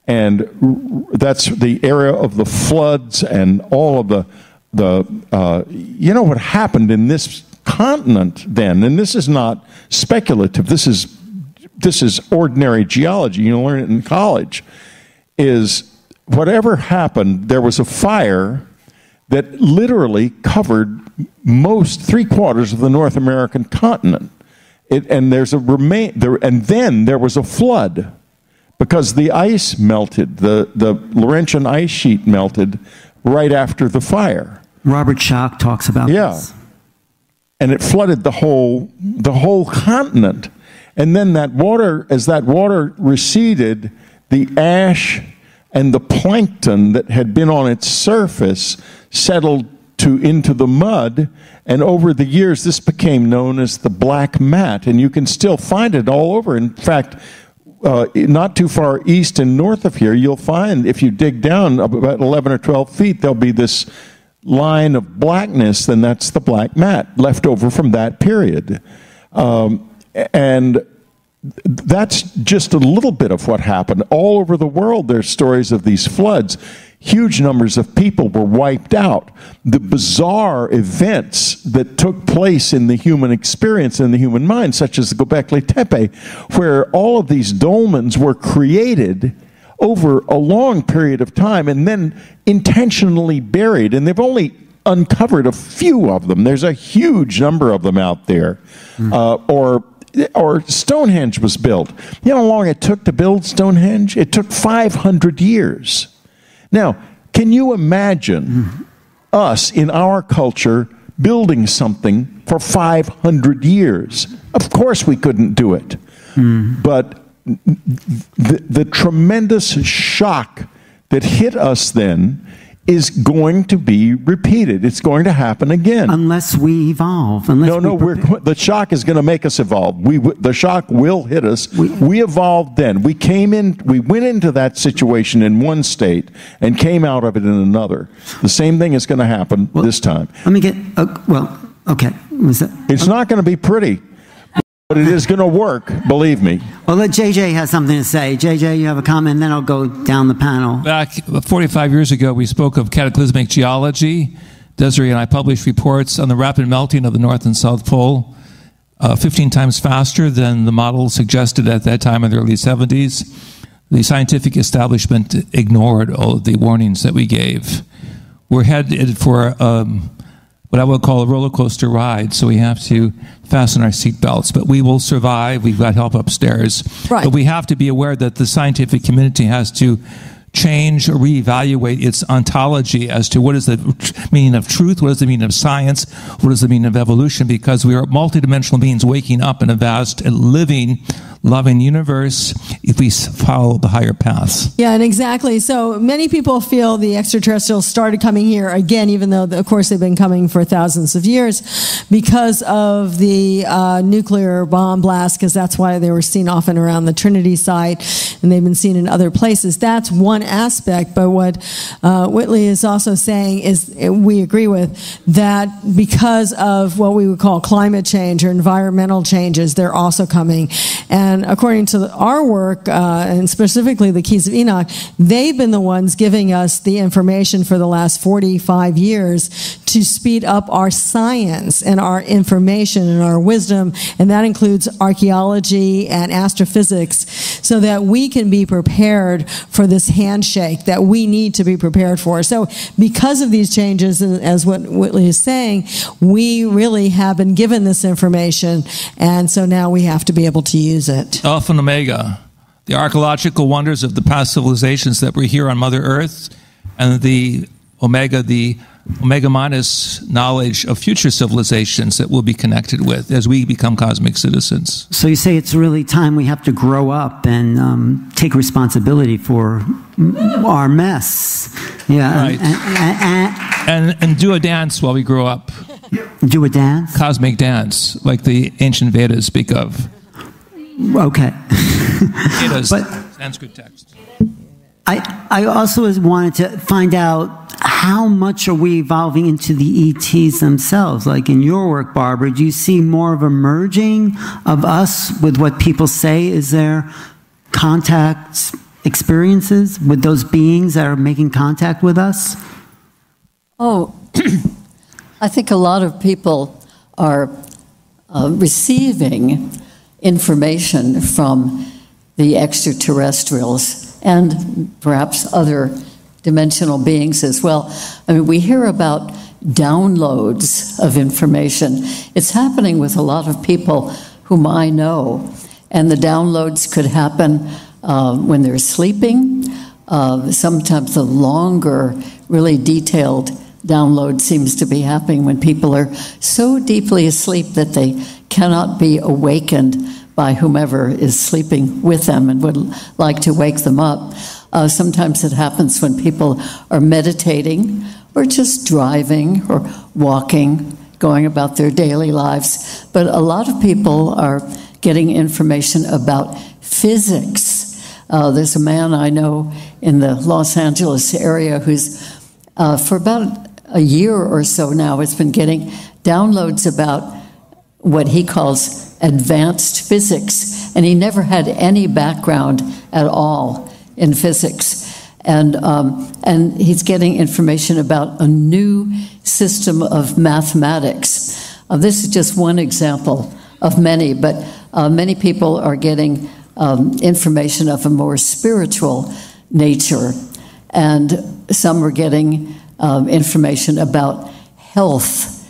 And that's the era of the floods and all of the, the uh, you know what happened in this continent then, and this is not speculative, this is, this is ordinary geology, you learn it in college, is whatever happened, there was a fire that literally covered most three quarters of the North American continent. It, and there's a remain there, and then there was a flood because the ice melted. The the Laurentian ice sheet melted right after the fire. Robert Schoch talks about Yeah. this. and it flooded the whole the whole continent. And then that water, as that water receded, the ash and the plankton that had been on its surface settled to into the mud. And over the years, this became known as the black mat, and you can still find it all over. In fact. Uh, not too far east and north of here, you'll find if you dig down about 11 or 12 feet, there'll be this line of blackness, then that's the black mat left over from that period. Um, and that's just a little bit of what happened. All over the world, there's stories of these floods. Huge numbers of people were wiped out. The bizarre events that took place in the human experience, in the human mind, such as the Gobekli Tepe, where all of these dolmens were created over a long period of time and then intentionally buried. And they've only uncovered a few of them. There's a huge number of them out there. Uh, or or Stonehenge was built. You know how long it took to build Stonehenge? It took 500 years. Now, can you imagine us in our culture building something for 500 years? Of course, we couldn't do it. Mm-hmm. But the, the tremendous shock that hit us then is going to be repeated. It's going to happen again. Unless we evolve. Unless no, no, we we're, the shock is going to make us evolve. We, the shock will hit us. We, evolved then. We came in, we went into that situation in one state and came out of it in another. The same thing is going to happen this time. Let me get. Uh, well, okay. Was that, It's not going to be pretty, but it is going to work, believe me. well, let JJ has something to say. JJ, you have a comment, then I'll go down the panel. Back 45 years ago, we spoke of cataclysmic geology. Desiree and I published reports on the rapid melting of the North and South Pole, uh, 15 times faster than the model suggested at that time in the early 70s. The scientific establishment ignored all of the warnings that we gave. We're headed for um, what I would call a roller coaster ride, so we have to fasten our seatbelts. But we will survive. We've got help upstairs. Right. But we have to be aware that the scientific community has to change or reevaluate its ontology as to what is the meaning of truth, what is the meaning of science, what is the meaning of evolution, because we are multidimensional beings waking up in a vast living, loving universe if we follow the higher paths. Yeah, and exactly. So many people feel the extraterrestrials started coming here again, even though, of course, they've been coming for thousands of years because of the uh, nuclear bomb blast, because that's why they were seen often around the Trinity site and they've been seen in other places. That's one aspect. But what uh, Whitley is also saying is uh, we agree with that because of what we would call climate change or environmental changes, they're also coming. And according to our work, uh, and specifically the Keys of Enoch, they've been the ones giving us the information for the last 45 years to speed up our science and our information and our wisdom. And that includes archaeology and astrophysics so that we can be prepared for this handshake that we need to be prepared for. So because of these changes, as what Whitley is saying, we really have been given this information. And so now we have to be able to use it. Alpha and Omega, the archaeological wonders of the past civilizations that were here on Mother Earth, and the Omega, the Omega minus knowledge of future civilizations that we'll be connected with as we become cosmic citizens. So you say it's really time we have to grow up and um, take responsibility for our mess. Yeah. Right. And, and- and- And, do a dance while we grow up. Do a dance? Cosmic dance, like the ancient Vedas speak of. Okay. Vedas, But- Sanskrit text. I, I also wanted to find out how much are we evolving into the ETs themselves? Like in your work, Barbara, do you see more of a merging of us with what people say? Is there contact experiences with those beings that are making contact with us? Oh, I think a lot of people are uh, receiving information from the extraterrestrials and perhaps other dimensional beings as well. I mean, we hear about downloads of information. It's happening with a lot of people whom I know, and the downloads could happen uh, when they're sleeping. Uh, sometimes the longer, really detailed download seems to be happening when people are so deeply asleep that they cannot be awakened by whomever is sleeping with them and would like to wake them up. Uh, sometimes it happens when people are meditating or just driving or walking, going about their daily lives. But a lot of people are getting information about physics. Uh, there's a man I know in the Los Angeles area who's, uh, for about a year or so now, has been getting downloads about what he calls advanced physics, and he never had any background at all in physics. And, um, and he's getting information about a new system of mathematics. Uh, this is just one example of many, but uh, many people are getting um, information of a more spiritual nature, and some are getting um, information about health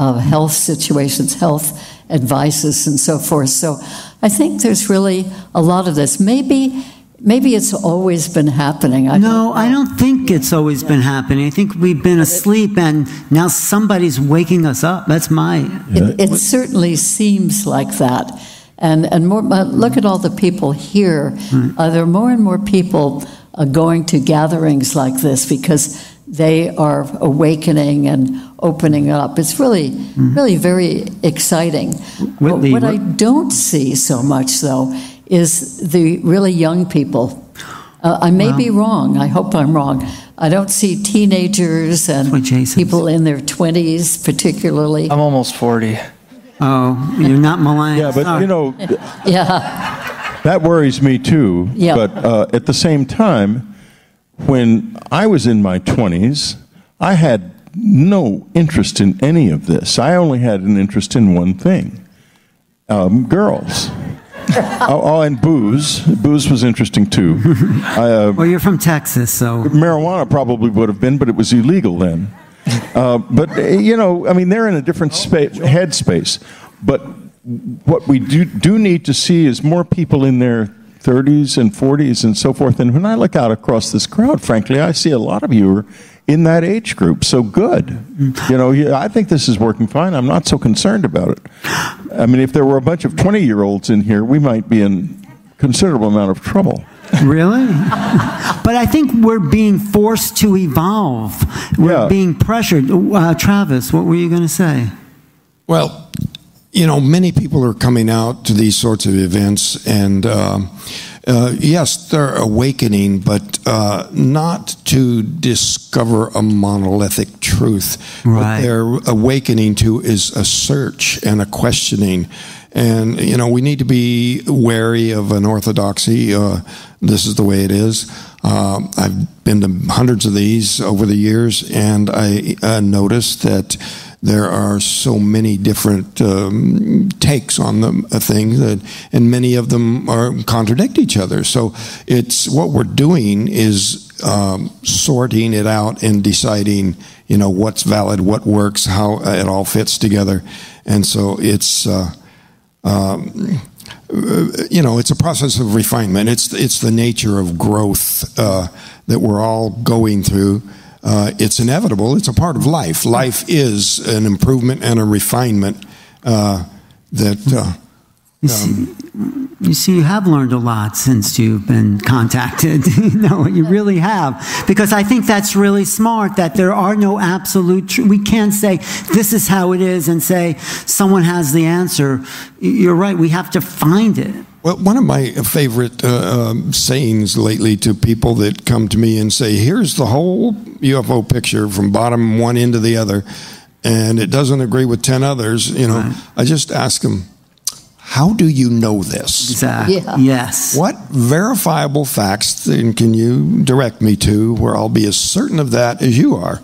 uh, health situations, health advices, and so forth. So I think there's really a lot of this. Maybe, maybe it's always been happening. I No, I don't think it's always been happening. I think we've been asleep and now somebody's waking us up. That's my. It, it certainly seems like that. And, and more, look at all the people here. Uh, there are more and more people uh, going to gatherings like this because they are awakening and opening up. It's really, really very exciting. Whitley, what I don't see so much, though, is the really young people. Uh, I may be wrong. I hope I'm wrong. I don't see teenagers and people in their 20s, particularly. I'm almost 40. Oh, you're not millennial. Yeah, but you know, Yeah. That worries me too. Yeah. But uh, at the same time, when I was in my 20s, I had no interest in any of this. I only had an interest in one thing um, girls. oh, oh, and booze. Booze was interesting too. I, uh, Well, you're from Texas, so. marijuana probably would have been, but it was illegal then. Uh, but uh, you know, I mean, they're in a different spa- headspace. But what we do do need to see is more people in their 30s and 40s and so forth. And when I look out across this crowd, frankly, I see a lot of you are in that age group. So good. You know, I think this is working fine. I'm not so concerned about it. I mean, if there were a bunch of 20 year olds in here, we might be in considerable amount of trouble. Really? but I think we're being forced to evolve. We're Yeah. being pressured. Uh, Travis, what were you going to say? Well, you know, many people are coming out to these sorts of events, and um, uh, yes, they're awakening, but uh, not to discover a monolithic truth. Right. What they're awakening to is a search and a questioning. And, you know, we need to be wary of an orthodoxy. Uh, this is the way it is. Uh, I've been to hundreds of these over the years, and I uh, noticed that there are so many different um, takes on the a thing that, and many of them are contradict each other. So it's what we're doing is um, sorting it out and deciding, you know, what's valid, what works, how it all fits together, and so it's. Uh, um, you know, it's a process of refinement. It's it's the nature of growth uh, that we're all going through. Uh, it's inevitable. It's a part of life. Life is an improvement and a refinement uh, that. Uh, um, You see, you have learned a lot since you've been contacted. you know, you really have. Because I think that's really smart that there are no absolute tr- We can't say this is how it is and say someone has the answer. You're right. We have to find it. Well, one of my favorite uh, um, sayings lately to people that come to me and say, here's the whole UFO picture from bottom one end to the other, and it doesn't agree with 10 others, you know, Right. I just ask them, how do you know this? Exactly. Yeah. Yes. What verifiable facts then can you direct me to where I'll be as certain of that as you are?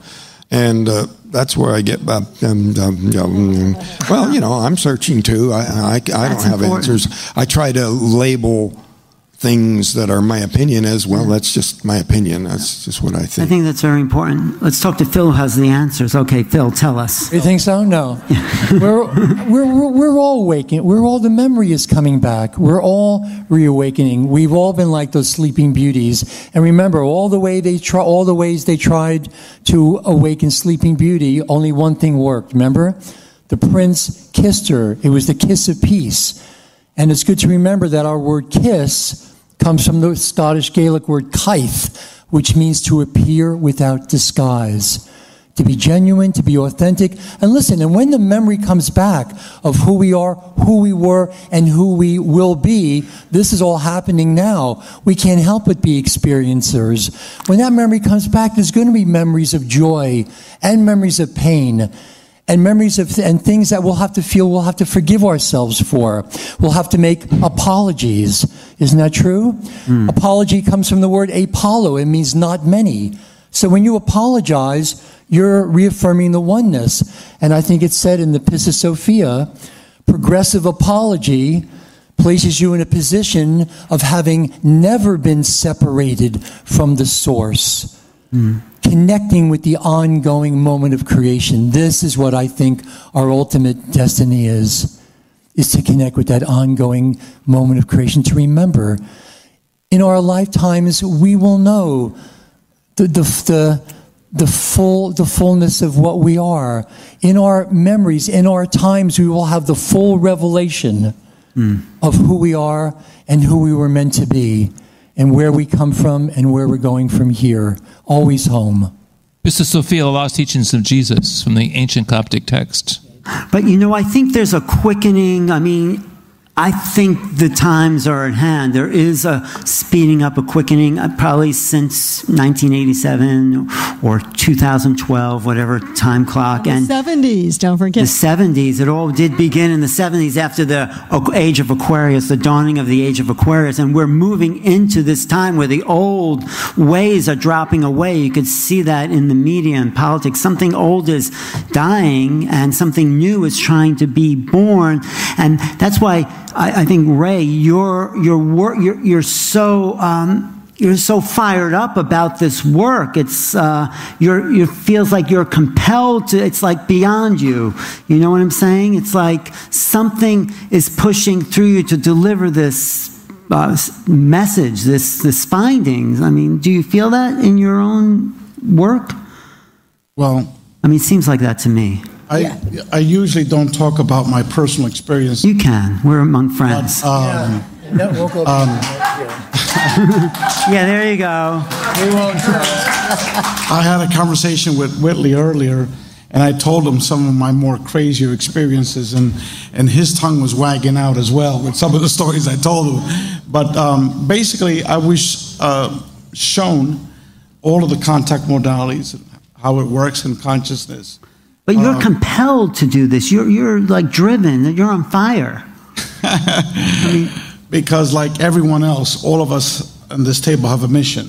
And uh, that's where I get, uh, um, um, well, you know, I'm searching too. I, I, I don't That's have important. answers. I try to label things that are my opinion as, well, that's just my opinion. That's just what I think. I think. think that's very important. Let's talk to Phil who has the answers. Okay, Phil, tell us. You think so? No. we're, we're, we're, we're all waking. We're all, the memory is coming back. We're all reawakening. We've all been like those sleeping beauties. And remember, all the way they try, all the ways they tried to awaken sleeping beauty, only one thing worked. Remember? The prince kissed her. It was the kiss of peace. And it's good to remember that our word kiss comes from the Scottish Gaelic word kaith, which means to appear without disguise to be genuine, to be authentic. And listen, and when the memory comes back of who we are, who we were, and who we will be, this is all happening now. We can't help but be experiencers. When that memory comes back, there's going to be memories of joy and memories of pain. And memories of and things that we'll have to feel, we'll have to forgive ourselves for. We'll have to make apologies. Isn't that true? Hmm. Apology comes from the word apollo. It means not many. So when you apologize, you're reaffirming the oneness. And I think it's said in the Pistis Sophia, progressive apology places you in a position of having never been separated from the source. Connecting with the ongoing moment of creation. This is what I think our ultimate destiny is, is to connect with that ongoing moment of creation, to remember in our lifetimes we will know the, the, the, the full the fullness of what we are. In our memories in our times we will have the full revelation hmm. of who we are and who we were meant to be and where we come from and where we're going from here always home This is Sophia, the lost teachings of Jesus from the ancient Coptic text. But you know, I think there's a quickening. I mean, I think the times are at hand. There is a speeding up, a quickening, uh, probably since 1987 or 2012, whatever time clock. And 70s, don't forget. the 70s, it all did begin in the 70s after the age of Aquarius, the dawning of the age of Aquarius. And we're moving into this time where the old ways are dropping away. You could see that in the media and politics. Something old is dying and something new is trying to be born. And that's why I, I think, Ray, your, your work, you're, you're so, um, you're so fired up about this work. It's uh, you're, you feels like you're compelled to. It's like beyond you. You know what I'm saying? It's like something is pushing through you to deliver this uh, message, this this findings. I mean, do you feel that in your own work? Well, I mean, it seems like that to me. I, I usually don't talk about my personal experience. You can. We're among friends. Um, yeah, there you go. I had a conversation with Whitley earlier, and I told him some of my more crazier experiences, and, and his tongue was wagging out as well with some of the stories I told him. But um, basically, I was uh, shown all of the contact modalities, how it works in consciousness. But you're um, compelled to do this. You're you're like driven. You're on fire. Because, like everyone else, all of us on this table have a mission.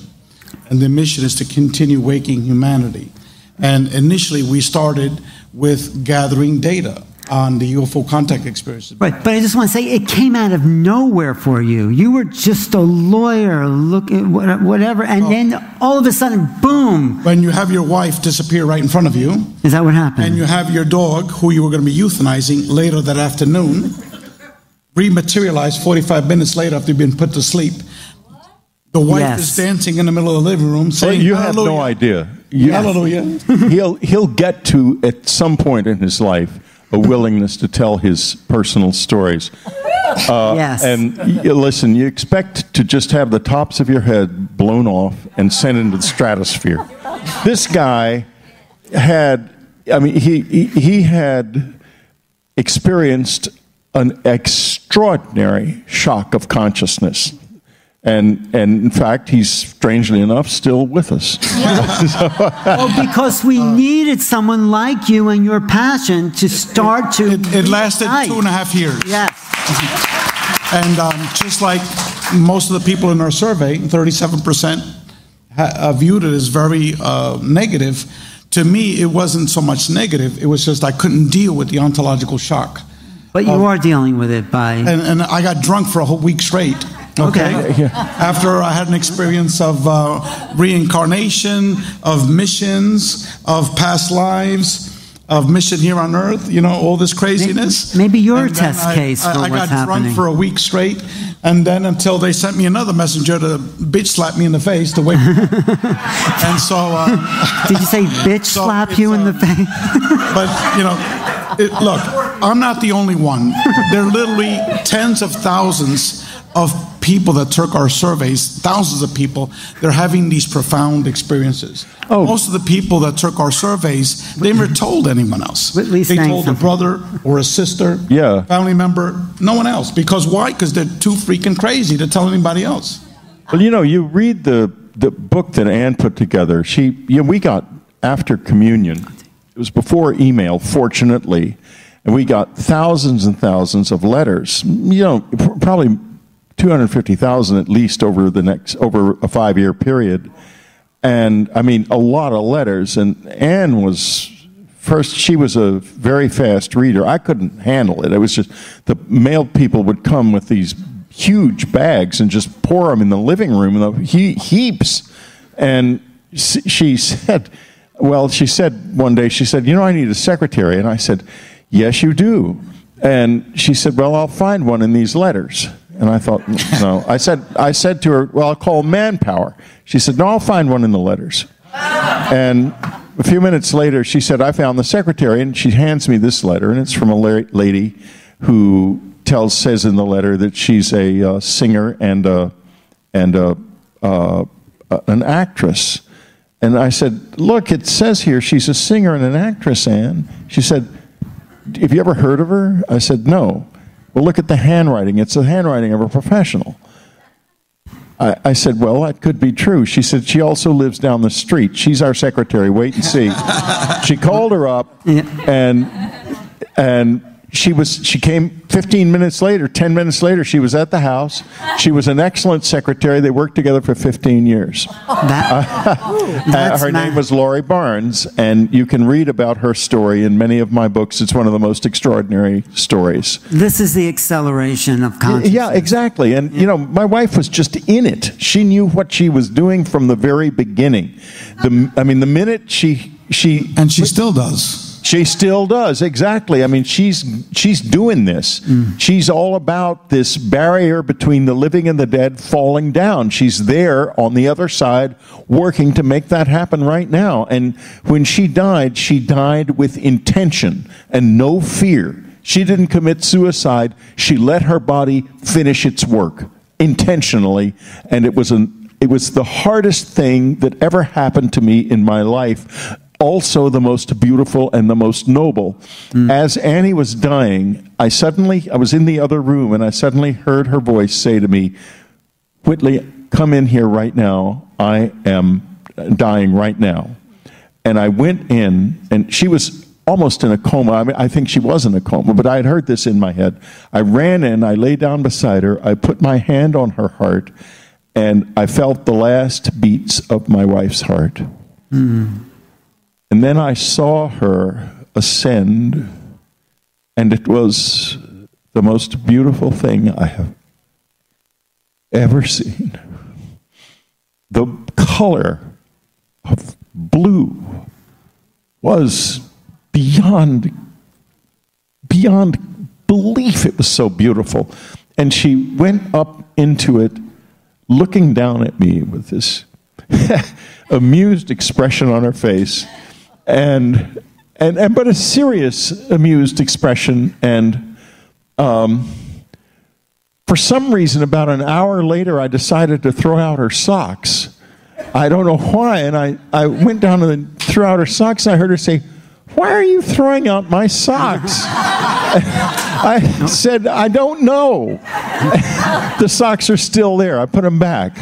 And the mission is to continue waking humanity. And initially, we started with gathering data on the UFO contact experiences. Right, but I just want to say it came out of nowhere for you. You were just a lawyer, looking whatever, and oh. then all of a sudden, boom! When you have your wife disappear right in front of you, Is that what happened? and you have your dog, who you were going to be euthanizing later that afternoon, rematerialize 45 minutes later after you've been put to sleep. The wife Yes. is dancing in the middle of the living room Well, saying, you have no "Hallelujah." idea. You- Hallelujah. he'll he'll get to at some point in his life a willingness to tell his personal stories. Uh, Yes. And y- listen, you expect to just have the tops of your head blown off and sent into the stratosphere. This guy had, I mean, he, he, he had experienced an extraordinary shock of consciousness. And, and in fact, he's strangely enough still with us. Yeah. Well, because we needed someone like you and your passion to start to. It, it lasted reignite. two and a half years. Yes. And um, just like most of the people in our survey, 37% ha- uh, viewed it as very uh, negative. To me, it wasn't so much negative. It was just I couldn't deal with the ontological shock. But you are dealing with it by. And, and I got drunk for a whole week straight. Okay. Okay. After I had an experience of uh, reincarnation, of missions, of past lives, of mission here on earth, you know, all this craziness. Maybe you're a And test I- case I, I got happening. drunk for a week straight, and then until they sent me another messenger to bitch slap me in the face to wake me up. And so. Uh, Did you say bitch So slap you in uh, the face? but you know, it, look, I'm not the only one. There are literally tens of thousands of people that took our surveys, thousands of people. They're having these profound experiences. Oh. Most of the people that took our surveys, they never told anyone else. Whitley's they saying told a brother or a sister, Yeah. family member, no one else. Because why? Because they're too freaking crazy to tell anybody else. Well, you know, you read the, the book that Anne put together. She, you know, we got after communion. It was before email, fortunately, and we got thousands and thousands of letters. You know, probably two hundred fifty thousand at least over the next over a five year period. And I mean, a lot of letters. And Anne was first she was a very fast reader. I couldn't handle it. It was just the mail people would come with these huge bags and just pour them in the living room in he- heaps. And she said well she said one day she said you know i need a secretary. And i said yes you do. And she said well i'll find one in these letters and i thought no i said i said to her well i'll call manpower she said no i'll find one in the letters and a few minutes later, she said, I found the secretary. And she hands me this letter, and it's from a la- lady who tells, says in the letter that she's a uh, singer and, a, and a, uh, an actress. And I said, Look, it says here she's a singer and an actress, Anne. She said, Have you ever heard of her? I said, No. Well, look at the handwriting. It's the handwriting of a professional. I, I said, Well, that could be true. She said, She also lives down the street. She's our secretary. Wait and see. she called her up, and, and she, was, she came 15 minutes later, 10 minutes later, she was at the house. She was an excellent secretary. They worked together for 15 years. That, Uh, her name was Laurie Barnes, and you can read about her story in many of my books. It's one of the most extraordinary stories. this is the acceleration of consciousness. Yeah, exactly. And you know, my wife was just in it. She knew what she was doing from the very beginning. The, I mean, the minute she she And she still does. She still does exactly. I mean, she's she's doing this. Mm. She's all about this barrier between the living and the dead falling down. She's there on the other side, working to make that happen right now. And when she died, she died with intention and no fear. She didn't commit suicide. She let her body finish its work intentionally, and it was an it was the hardest thing that ever happened to me in my life also the most beautiful and the most noble. Mm. As Annie was dying, I suddenly, I was in the other room and I suddenly heard her voice say to me, Whitley, come in here right now. I am dying right now. And I went in and she was almost in a coma. I mean, I think she was in a coma, but I had heard this in my head. I ran in, I lay down beside her, I put my hand on her heart, and I felt the last beats of my wife's heart. Mm. And then I saw her ascend, and it was the most beautiful thing I have ever seen. The color of blue was beyond beyond belief it was so beautiful and she went up into it looking down at me with this amused expression on her face and and, and but a serious amused expression and um, for some reason, about an hour later, I decided to throw out her socks. I don't know why. And I, I went down and threw out her socks, and I heard her say, Why are you throwing out my socks? I said, I don't know. the socks are still there. I put them back.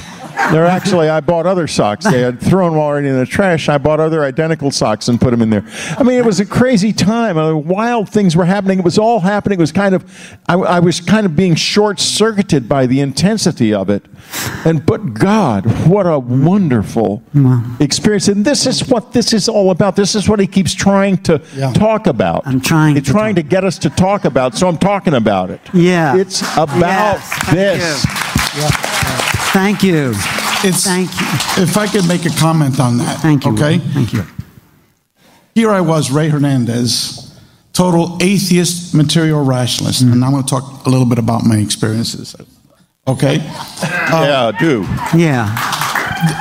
They're actually, I bought other socks. They had thrown them already in the trash. I bought other identical socks and put them in there. I mean, it was a crazy time. I mean, wild things were happening. It was all happening. It was kind of, I, I was kind of being short circuited by the intensity of it. And, but God, what a wonderful experience. And this is what this is all about. This is what he keeps trying to Yeah. talk about. I'm trying He's to trying talk- to get us to talk about, so I'm talking about it. Yeah. It's about Yes, this. Thank you. It's, Thank you. If I could make a comment on that. Thank you. Okay. Thank you. Here I was, Ray Hernandez, total atheist, material rationalist. Mm-hmm. And I'm going to talk a little bit about my experiences. Okay? yeah, do. Yeah.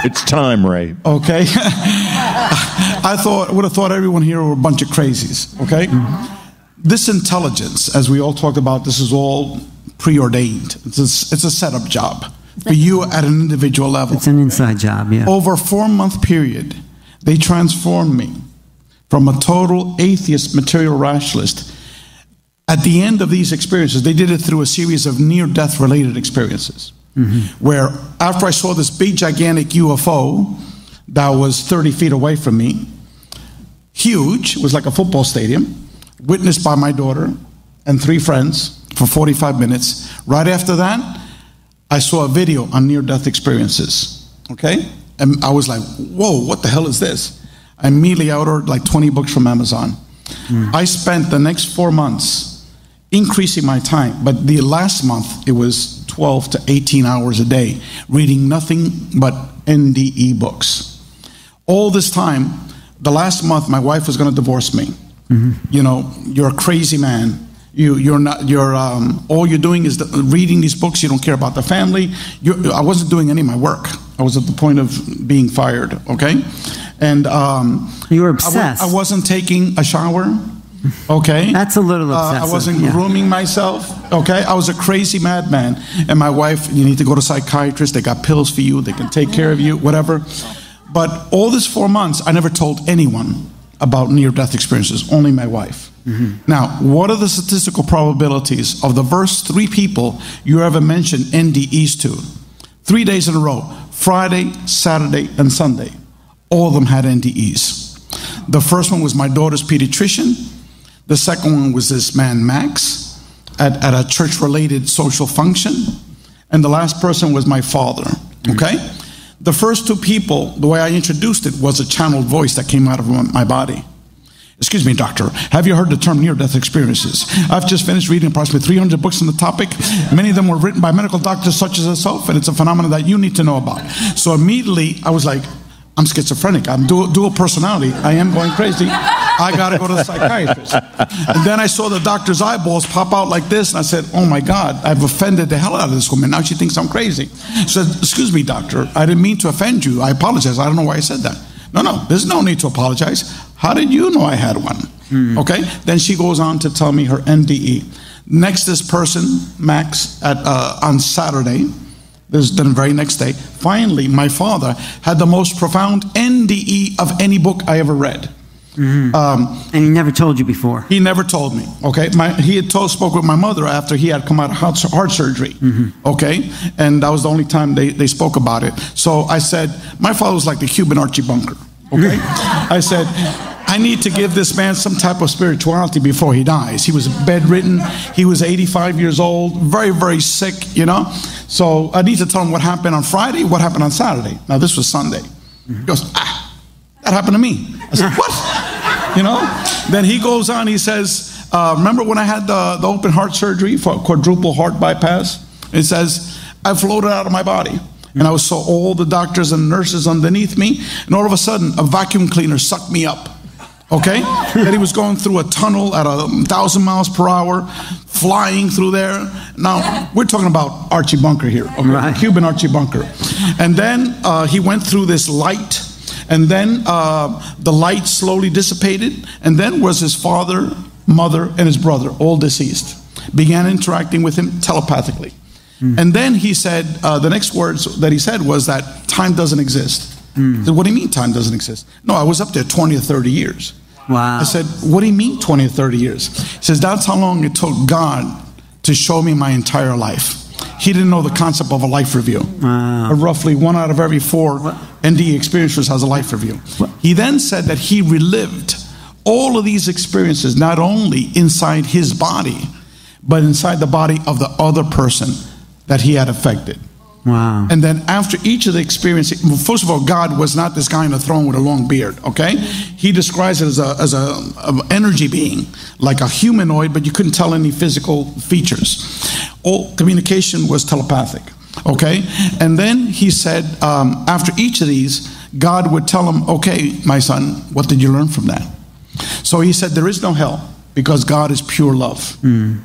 It's time, Ray. Okay? I thought, would have thought everyone here were a bunch of crazies. Okay? Mm-hmm. This intelligence, as we all talked about, this is all preordained. It's a, it's a setup job for you at an individual level. It's an inside job, yeah. Over a four month period, they transformed me from a total atheist material rationalist. At the end of these experiences, they did it through a series of near death related experiences. Mm-hmm. Where after I saw this big, gigantic UFO that was 30 feet away from me, huge, it was like a football stadium, witnessed by my daughter and three friends for 45 minutes. Right after that, I saw a video on near death experiences. Okay? And I was like, whoa, what the hell is this? I immediately ordered like 20 books from Amazon. Hmm. I spent the next four months increasing my time, but the last month it was 12 to 18 hours a day reading nothing but NDE books. All this time, the last month, my wife was going to divorce me. Mm-hmm. You know, you're a crazy man. You, you're not. You're um, all you're doing is the, reading these books. You don't care about the family. You're, I wasn't doing any of my work. I was at the point of being fired. Okay, and um, You were I obsessed. I, wasn't taking a shower. Okay, That's a little Uh, I wasn't yeah. grooming myself. Okay, I was a crazy madman. And my wife, you need to go to psychiatrist. They got pills for you. They can take care of you, whatever. But all this four months, I never told anyone about near-death experiences. Only my wife. Mm-hmm. Now, what are the statistical probabilities of the first three people you ever mentioned NDEs to? Three days in a row Friday, Saturday, and Sunday. All of them had NDEs. The first one was my daughter's pediatrician. The second one was this man, Max, at, at a church related social function. And the last person was my father. Mm-hmm. Okay? The first two people, the way I introduced it was a channeled voice that came out of my body. Excuse me, doctor. Have you heard the term near death experiences? I've just finished reading approximately 300 books on the topic. Many of them were written by medical doctors such as yourself, and it's a phenomenon that you need to know about. So immediately I was like, I'm schizophrenic. I'm dual, dual personality. I am going crazy. I got to go to the psychiatrist. And then I saw the doctor's eyeballs pop out like this, and I said, Oh my God, I've offended the hell out of this woman. Now she thinks I'm crazy. She said, Excuse me, doctor. I didn't mean to offend you. I apologize. I don't know why I said that. No, no, there's no need to apologize. How did you know I had one? Okay. Then she goes on to tell me her NDE. Next, this person, Max, at uh, on Saturday, this the very next day. Finally, my father had the most profound NDE of any book I ever read. Um, And he never told you before. he never told me. Okay, my, he had told, spoke with my mother after he had come out of heart, heart surgery. Okay, and that was the only time they, they spoke about it. So I said, my father was like the Cuban Archie Bunker. Okay, I said. I need to give this man some type of spirituality before he dies. He was bedridden. He was 85 years old, very, very sick, you know. So I need to tell him what happened on Friday, what happened on Saturday. Now, this was Sunday. He goes, ah, that happened to me. I said, what? You know? Then he goes on, he says, uh, remember when I had the, the open heart surgery for quadruple heart bypass? It says, I floated out of my body. And I saw all the doctors and nurses underneath me. And all of a sudden, a vacuum cleaner sucked me up. Okay? that he was going through a tunnel at a thousand miles per hour, flying through there. Now, we're talking about Archie Bunker here, okay? Right. Cuban Archie Bunker. And then uh, he went through this light, and then uh, the light slowly dissipated, and then was his father, mother, and his brother, all deceased. Began interacting with him telepathically. And then he said, uh, the next words that he said was that time doesn't exist. Mm. I said, what do you mean time doesn't exist? No, I was up there 20 or 30 years. Wow. I said, what do you mean 20 or 30 years? He says, that's how long it took God to show me my entire life. He didn't know the concept of a life review. Wow. Roughly one out of every four ND experiencers has a life review. He then said that he relived all of these experiences, not only inside his body, but inside the body of the other person that he had affected. Wow. And then after each of the experiences, first of all, God was not this guy on a throne with a long beard, okay? He describes it as a, as a, a energy being, like a humanoid, but you couldn't tell any physical features. All communication was telepathic, okay? And then he said, um, after each of these, God would tell him, okay, my son, what did you learn from that? So he said, there is no hell because God is pure love.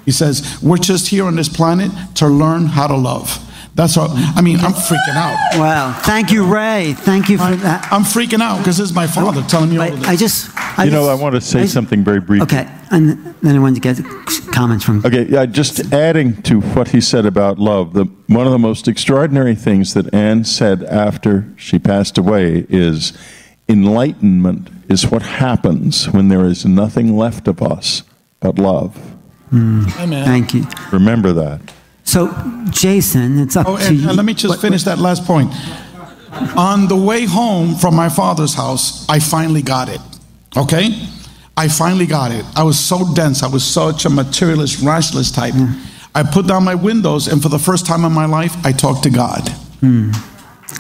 He says, we're just here on this planet to learn how to love. That's all. I mean, I'm freaking out. Wow. Thank you, Ray. Thank you for I, that. I'm freaking out because this is my father telling me all I, this. I just. I You know, I want to say I- something very briefly. Okay, and then I wanted to get comments from. Okay, yeah, just adding to what he said about love, the, one of the most extraordinary things that Anne said after she passed away is enlightenment is what happens when there is nothing left of us but love. Amen. Thank you. Remember that. So, Jason, it's up Oh, to you. and let me just What- finish that last point. On the way home from my father's house, I finally got it. Okay? I finally got it. I was so dense. I was such a materialist, rationalist type. I put down my windows, and for the first time in my life, I talked to God. Hmm.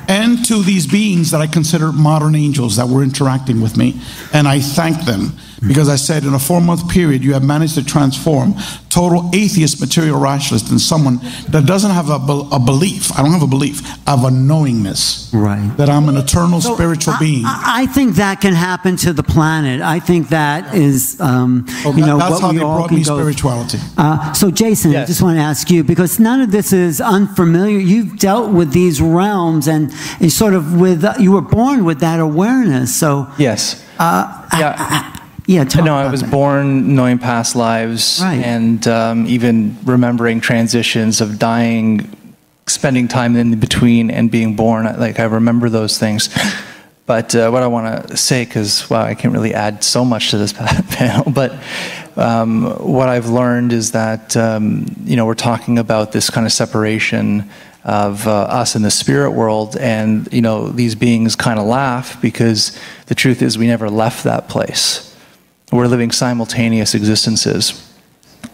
And to these beings that I consider modern angels that were interacting with me. And I thanked them because I said, in a four month period, you have managed to transform total atheist material rationalist in someone that doesn't have a, be- a belief. I don't have a belief. I have a knowingness Right. that I'm an eternal So, spiritual I- being. I, I think that can happen to the planet. I think that is, um, Well, you that- know, that's what how we they all brought can me go. spirituality. Uh, so, Jason, I just want to ask you because none of this is unfamiliar. You've dealt with these realms, and, and sort of with you were born with that awareness. So, Yes. uh, Yeah. Yeah, talk no, I was that. born knowing past lives Right. and um, even remembering transitions of dying, spending time in between and being born. Like I remember those things. But uh, what I want to say, because wow, I can't really add so much to this panel, but um, what I've learned is that um, you know we're talking about this kind of separation of uh, us in the spirit world, and you know these beings kind of laugh because the truth is we never left that place. We're living simultaneous existences.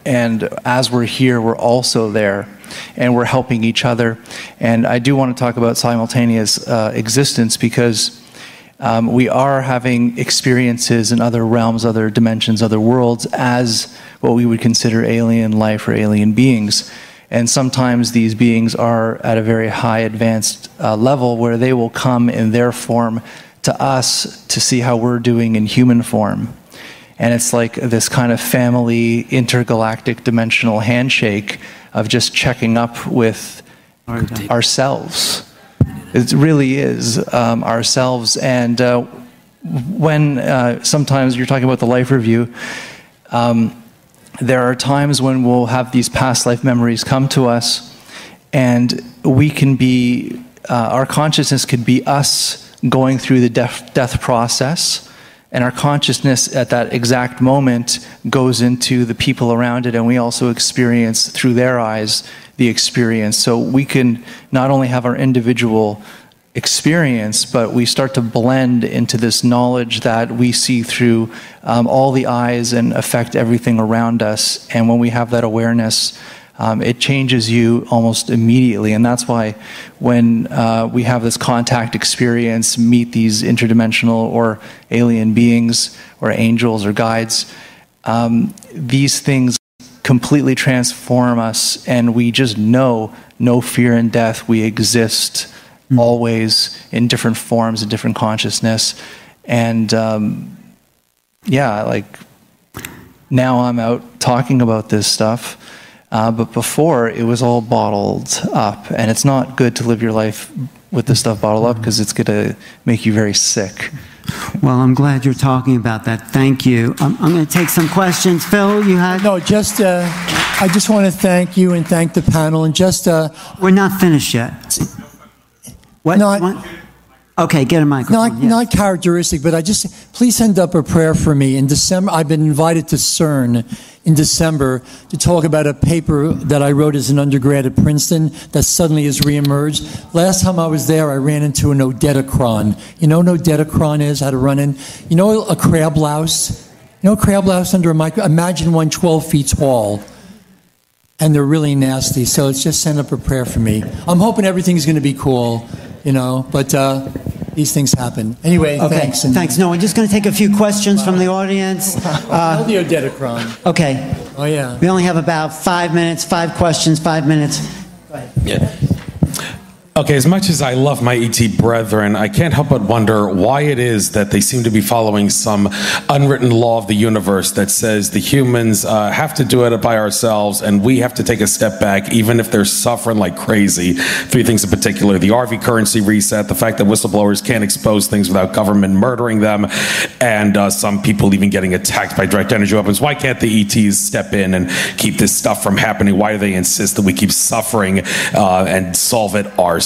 And as we're here, we're also there and we're helping each other. And I do want to talk about simultaneous uh, existence because um, we are having experiences in other realms, other dimensions, other worlds as what we would consider alien life or alien beings. And sometimes these beings are at a very high advanced uh, level where they will come in their form to us to see how we're doing in human form. And it's like this kind of family intergalactic dimensional handshake of just checking up with ourselves. It really is um, ourselves. And uh, when uh, sometimes you're talking about the life review, um, there are times when we'll have these past life memories come to us, and we can be, uh, our consciousness could be us going through the death, death process, and our consciousness at that exact moment goes into the people around it, and we also experience through their eyes the experience. So we can not only have our individual experience, but we start to blend into this knowledge that we see through um, all the eyes and affect everything around us. And when we have that awareness, um, it changes you almost immediately. And that's why when uh, we have this contact experience, meet these interdimensional or alien beings or angels or guides, um, these things completely transform us, and we just know no fear in death. We exist always in different forms, in different consciousness. And um, yeah, like now I'm out talking about this stuff. Uh, but before, it was all bottled up. And it's not good to live your life with this stuff bottled up because it's going to make you very sick. Well, I'm glad you're talking about that. Thank you. I'm, I'm going to take some questions. Phil, you had. No, just uh, I just want to thank you and thank the panel and just uh, We're not finished yet. What? No, I- what? Okay, get a microphone. not yes. not characteristic, but I just please send up a prayer for me in December. I've been invited to CERN in December to talk about a paper that I wrote as an undergrad at Princeton that suddenly has reemerged. Last time I was there, I ran into an odetocron. You know what odetocron is? How to run in? You know a crab louse? You know a crab louse under a micro? Imagine one 12 feet tall. And they're really nasty. So it's just send up a prayer for me. I'm hoping everything's going to be cool, you know, but uh, these things happen. Anyway, Okay, thanks. And thanks. No, we're just going to take a few questions from the audience. Know the. Okay, Oh, yeah. we only have about five minutes, five questions, five minutes. Okay, as much as I love my ET brethren, I can't help but wonder why it is that they seem to be following some unwritten law of the universe that says the humans uh, have to do it by ourselves and we have to take a step back, even if they're suffering like crazy. Three things in particular the RV currency reset, the fact that whistleblowers can't expose things without government murdering them, and uh, some people even getting attacked by direct energy weapons. Why can't the ETs step in and keep this stuff from happening? Why do they insist that we keep suffering uh, and solve it ourselves?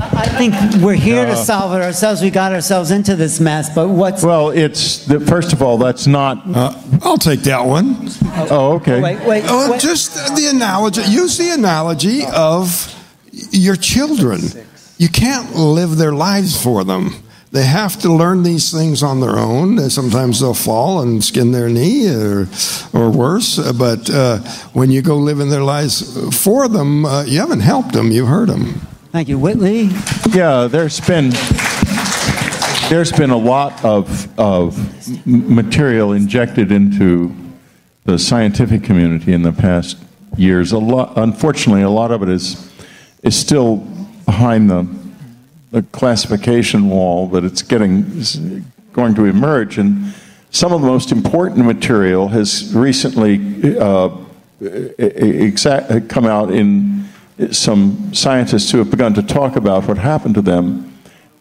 I think we're here to solve it ourselves. We got ourselves into this mess, but what's. Well, it's the, first of all, that's not. Uh, I'll take that one. Oh, okay. Wait, wait, Oh, wait. just the analogy. Use the analogy of your children. You can't live their lives for them. They have to learn these things on their own. Sometimes they'll fall and skin their knee, or, or worse. But uh, when you go live in their lives for them, uh, you haven't helped them. You've hurt them. Thank you. Whitley? Yeah, there's been there's been a lot of of material injected into the scientific community in the past years. A lot, unfortunately, a lot of it is is still behind the the classification wall, but it's getting going to emerge. And some of the most important material has recently uh, exact, come out in some scientists who have begun to talk about what happened to them.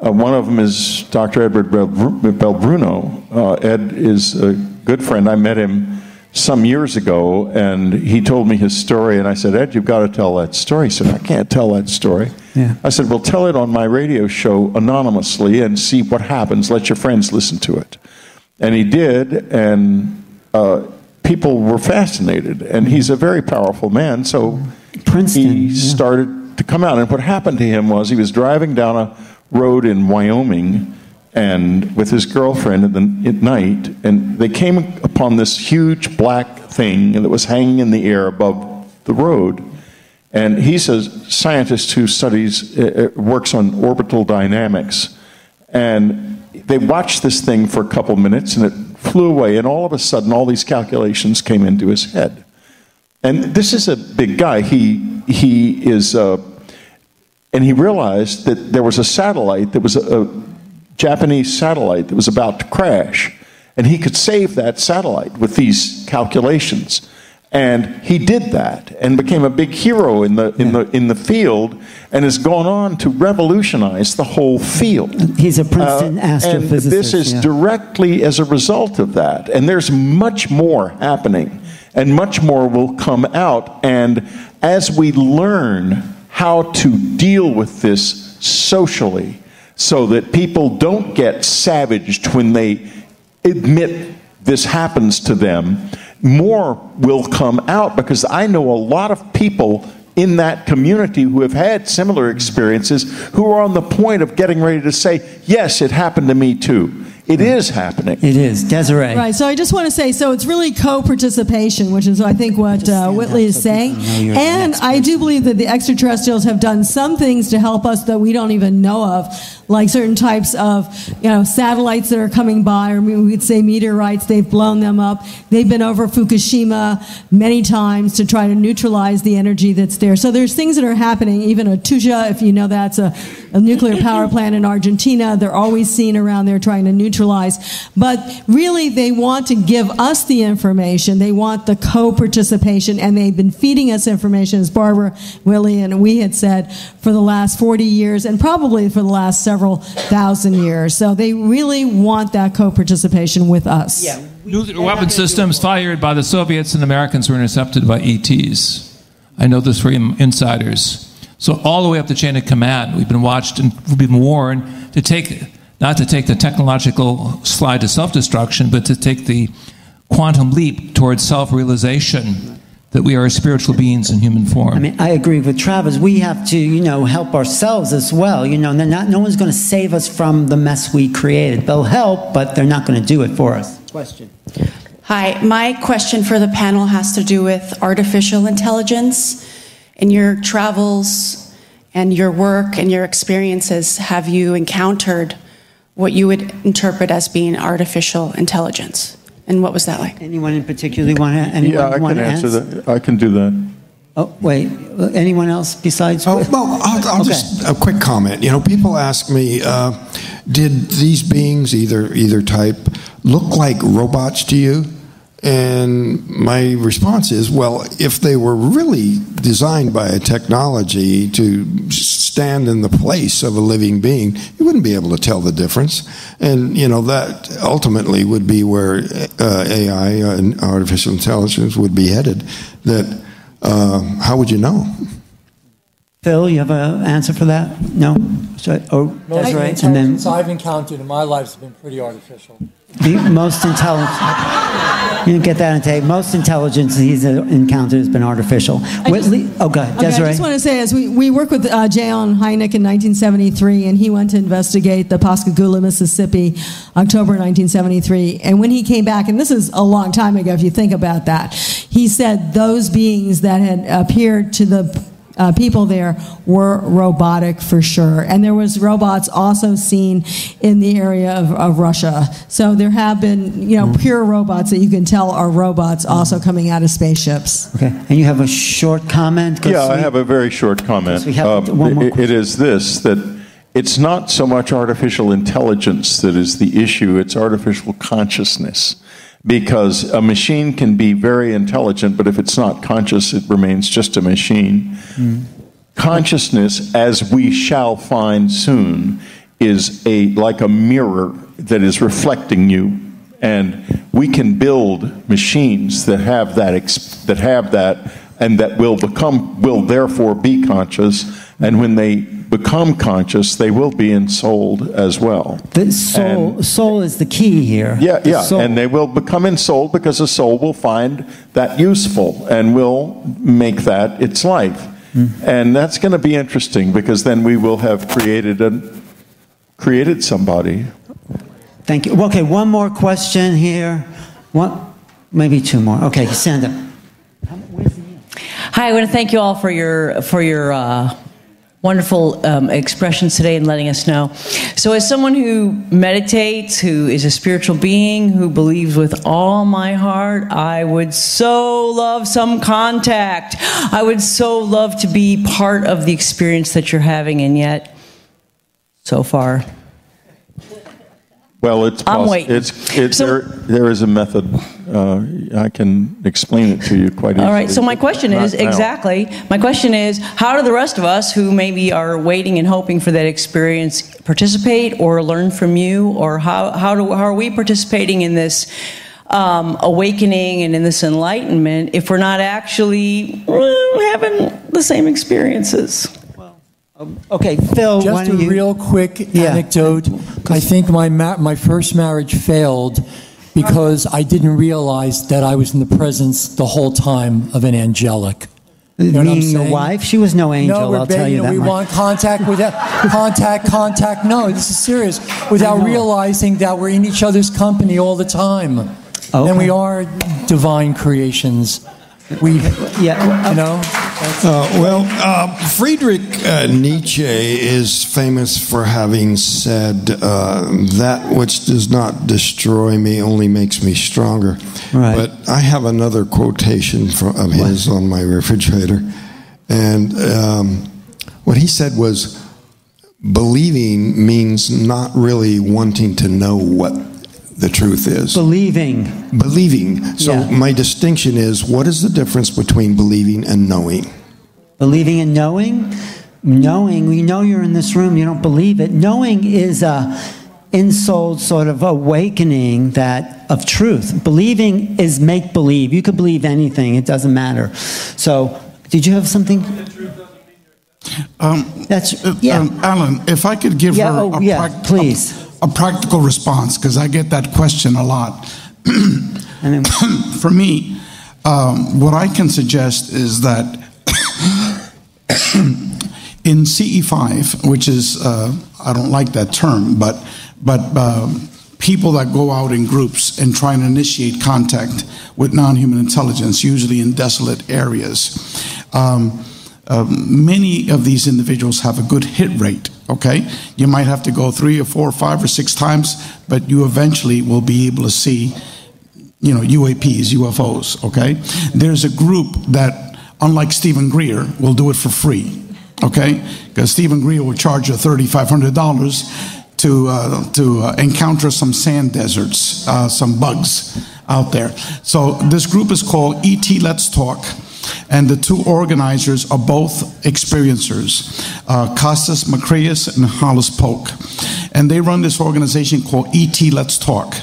Uh, one of them is Dr. Edward Belbruno. Uh, Ed is a good friend. I met him some years ago, and he told me his story. And I said, Ed, you've got to tell that story. He said, I can't tell that story. Yeah. I said, Well, tell it on my radio show anonymously and see what happens. Let your friends listen to it. And he did, and uh, people were fascinated. And he's a very powerful man, so Princeton, he yeah. started to come out. And what happened to him was he was driving down a road in Wyoming and with his girlfriend at, the, at night, and they came upon this huge black thing that was hanging in the air above the road. And he's a scientist who studies, uh, uh, works on orbital dynamics. And they watched this thing for a couple minutes and it flew away. And all of a sudden, all these calculations came into his head. And this is a big guy. He, he is, uh, and he realized that there was a satellite that was a, a Japanese satellite that was about to crash. And he could save that satellite with these calculations. And he did that and became a big hero in the, in the, in the field and has gone on to revolutionize the whole field. He's a Princeton Uh, and astrophysicist. this is yeah. directly as a result of that. And there's much more happening, and much more will come out. And as we learn how to deal with this socially, so that people don't get savaged when they admit this happens to them, more will come out because I know a lot of people in that community who have had similar experiences who are on the point of getting ready to say, Yes, it happened to me too. It is happening. It is. Desiree. Right. So I just want to say, so it's really co-participation, which is I think what uh, Whitley is saying, and I do believe that the extraterrestrials have done some things to help us that we don't even know of, like certain types of you know satellites that are coming by, or we would say meteorites. They've blown them up. They've been over Fukushima many times to try to neutralize the energy that's there. So there's things that are happening. Even Atucha, if you know that's a, a nuclear power plant in Argentina, they're always seen around there trying to neutralize. But really, they want to give us the information. They want the co-participation, and they've been feeding us information, as Barbara, Willie, and we had said for the last 40 years, and probably for the last several thousand years. So they really want that co-participation with us. Yeah, we Nuclear weapon systems fired by the Soviets and Americans were intercepted by ETs. I know this from insiders. So all the way up the chain of command, we've been watched and we've been warned to take, not to take the technological slide to self-destruction, but to take the quantum leap towards self-realization that we are spiritual beings in human form. I mean, I agree with Travis. We have to, you know, help ourselves as well. You know, not, no one's going to save us from the mess we created. They'll help, but they're not going to do it for us. Question. Hi, my question for the panel has to do with artificial intelligence. In your travels and your work and your experiences, have you encountered what you would interpret as being artificial intelligence? And what was that like? Anyone in particular want to? Anyone Yeah, I want can to answer that. I can do that. Oh, wait. Anyone else besides? Oh, well, I'll, I'll Okay. just a quick comment. You know, people ask me, uh, did these beings, either either type, look like robots to you? And my response is, well, if they were really designed by a technology to stand in the place of a living being, you wouldn't be able to tell the difference. And you know that ultimately would be where uh, AI uh, and artificial intelligence would be headed. That uh, how would you know? Phil, you have an answer for that? No. So, oh, Most of the and then intelligence I've encountered in my life has been pretty artificial. The most intelligent. You didn't get that on tape. Most intelligence he's encountered has been artificial. Whitley, oh, go ahead, Okay, Desiree. I just want to say, as we, we worked with uh, J.Allen Hynek in 1973, and he went to investigate the Pascagoula, Mississippi, October 1973. And when he came back, and this is a long time ago if you think about that, he said those beings that had appeared to the uh, people there were robotic for sure. And there was robots also seen in the area of, of Russia. So there have been, you know, pure robots that you can tell are robots also coming out of spaceships. Okay, and you have a short comment? Yeah, I have a very short comment. we have Um, one more it- it is this that it's not so much artificial intelligence that is the issue, it's artificial consciousness. Because a machine can be very intelligent, but if it's not conscious, it remains just a machine. Consciousness, as we shall find soon, is a like a mirror that is reflecting you and we can build machines that have that ex- that have that and that will become will therefore be conscious and when they become conscious they will be ensouled as well The soul, soul is the key here. yeah The yeah soul. and they will become ensouled because the soul will find that useful and will make that its life and that's going to be interesting because then we will have created a created somebody Thank you. Okay, one more question here. One, maybe two more. Okay, stand up. Hi, I want to thank you all for your for your uh, wonderful um, expressions today and letting us know. So, as someone who meditates, who is a spiritual being, who believes with all my heart, I would so love some contact. I would so love to be part of the experience that you're having, and yet, so far, Well, it's I'm waiting. It's, it's So- there. There is a method. Uh, I can explain it to you quite easily. All right. So my question is now. exactly. My question is, how do the rest of us who maybe are waiting and hoping for that experience participate or learn from you, or how how do how are we participating in this? Um, awakening and in this enlightenment, if we're not actually uh, having the same experiences. Um, okay, Phil, Just a you? real quick Yeah. anecdote. I think my ma- my first marriage failed because I didn't realize that I was in the presence the whole time of an angelic. You know Meaning your wife? She was no angel, no, I'll tell begging you her. that We much. want contact without contact, contact. No, this is serious. Without realizing that we're in each other's company all the time, Okay. and we are divine creations. We, Yeah. you know. Uh, well, uh, Friedrich uh, Nietzsche is famous for having said, uh, That which does not destroy me only makes me stronger. Right. But I have another quotation from, of his on my refrigerator. And um, what he said was, Believing means not really wanting to know what the truth is. Believing. Believing. So Yeah. my distinction is what is the difference between believing and knowing? Believing and knowing? Knowing, you know you're in this room, you don't believe it. Knowing is a in-soul sort of awakening that of truth. Believing is make believe. You could believe anything; it doesn't matter. So, did you have something? Um, That's uh, yeah. um, Alan, if I could give Yeah, her oh, a, yeah, prac- please. a, a practical response, because I get that question a lot. For me, um, what I can suggest is that in CE5, which is, uh, I don't like that term, but, but um, people that go out in groups and try and initiate contact with non human intelligence, usually in desolate areas. Um, um, many of these individuals have a good hit rate. Okay, you might have to go three or four, or five or six times, but you eventually will be able to see, you know, UAPs, UFOs. Okay, there's a group that, unlike Stephen Greer, will do it for free. Okay, because Stephen Greer will charge you thirty five hundred dollars to uh, to uh, encounter some sand deserts, uh, some bugs out there. So this group is called ET Let's Talk. And the two organizers are both experiencers, uh, Costas Makreas and Hollis Polk. And they run this organization called ET Let's Talk.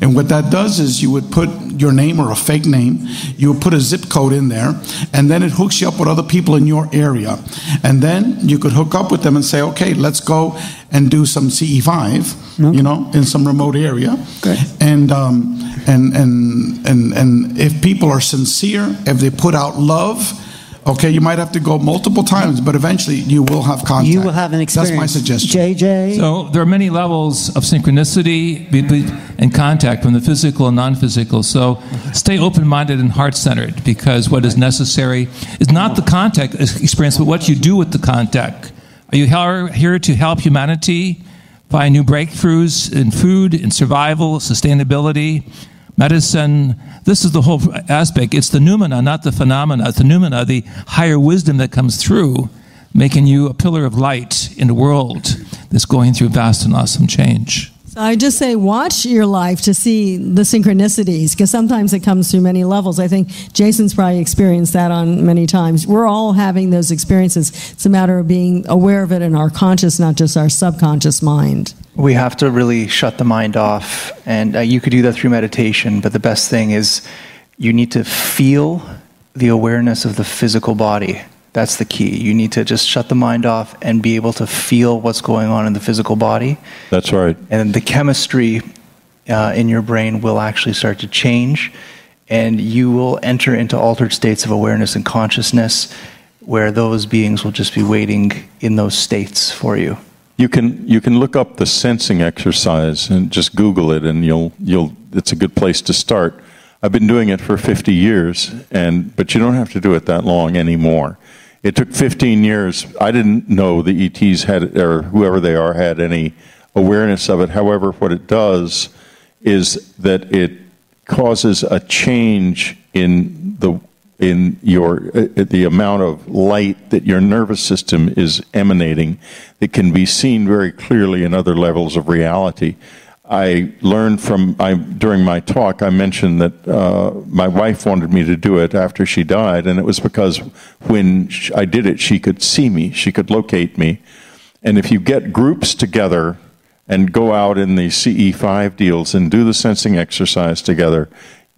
And what that does is you would put your name or a fake name, you would put a zip code in there, and then it hooks you up with other people in your area. And then you could hook up with them and say, okay, let's go and do some CE5, you know, in some remote area. Okay. And, um, and, and, and, and if people are sincere, if they put out love, okay, you might have to go multiple times, but eventually you will have contact. you will have an experience. That's my suggestion. JJ. So there are many levels of synchronicity be- be- and contact from the physical and non-physical. So stay open-minded and heart-centered because what is necessary is not the contact experience, but what you do with the contact. Are you here, here to help humanity find new breakthroughs in food, in survival, sustainability, medicine? This is the whole aspect. It's the noumena, not the phenomena. It's the noumena, the higher wisdom that comes through, making you a pillar of light in a world that's going through vast and awesome change. So I just say, watch your life to see the synchronicities, because sometimes it comes through many levels. I think Jason's probably experienced that on many times. We're all having those experiences. It's a matter of being aware of it in our conscious, not just our subconscious mind. We have to really shut the mind off, and uh, you could do that through meditation. But the best thing is, you need to feel the awareness of the physical body. That's the key. You need to just shut the mind off and be able to feel what's going on in the physical body. That's right. And the chemistry uh, in your brain will actually start to change, and you will enter into altered states of awareness and consciousness where those beings will just be waiting in those states for you. You can you can look up the sensing exercise and just Google it, and you'll you'll. It's a good place to start. I've been doing it for 50 years, and but you don't have to do it that long anymore. It took 15 years. I didn't know the ETs had or whoever they are had any awareness of it. However, what it does is that it causes a change in the in your uh, the amount of light that your nervous system is emanating that can be seen very clearly in other levels of reality. I learned from I during my talk I mentioned that uh, my wife wanted me to do it after she died, and it was because when I did it, she could see me, she could locate me, and if you get groups together and go out in the CE5 deals and do the sensing exercise together,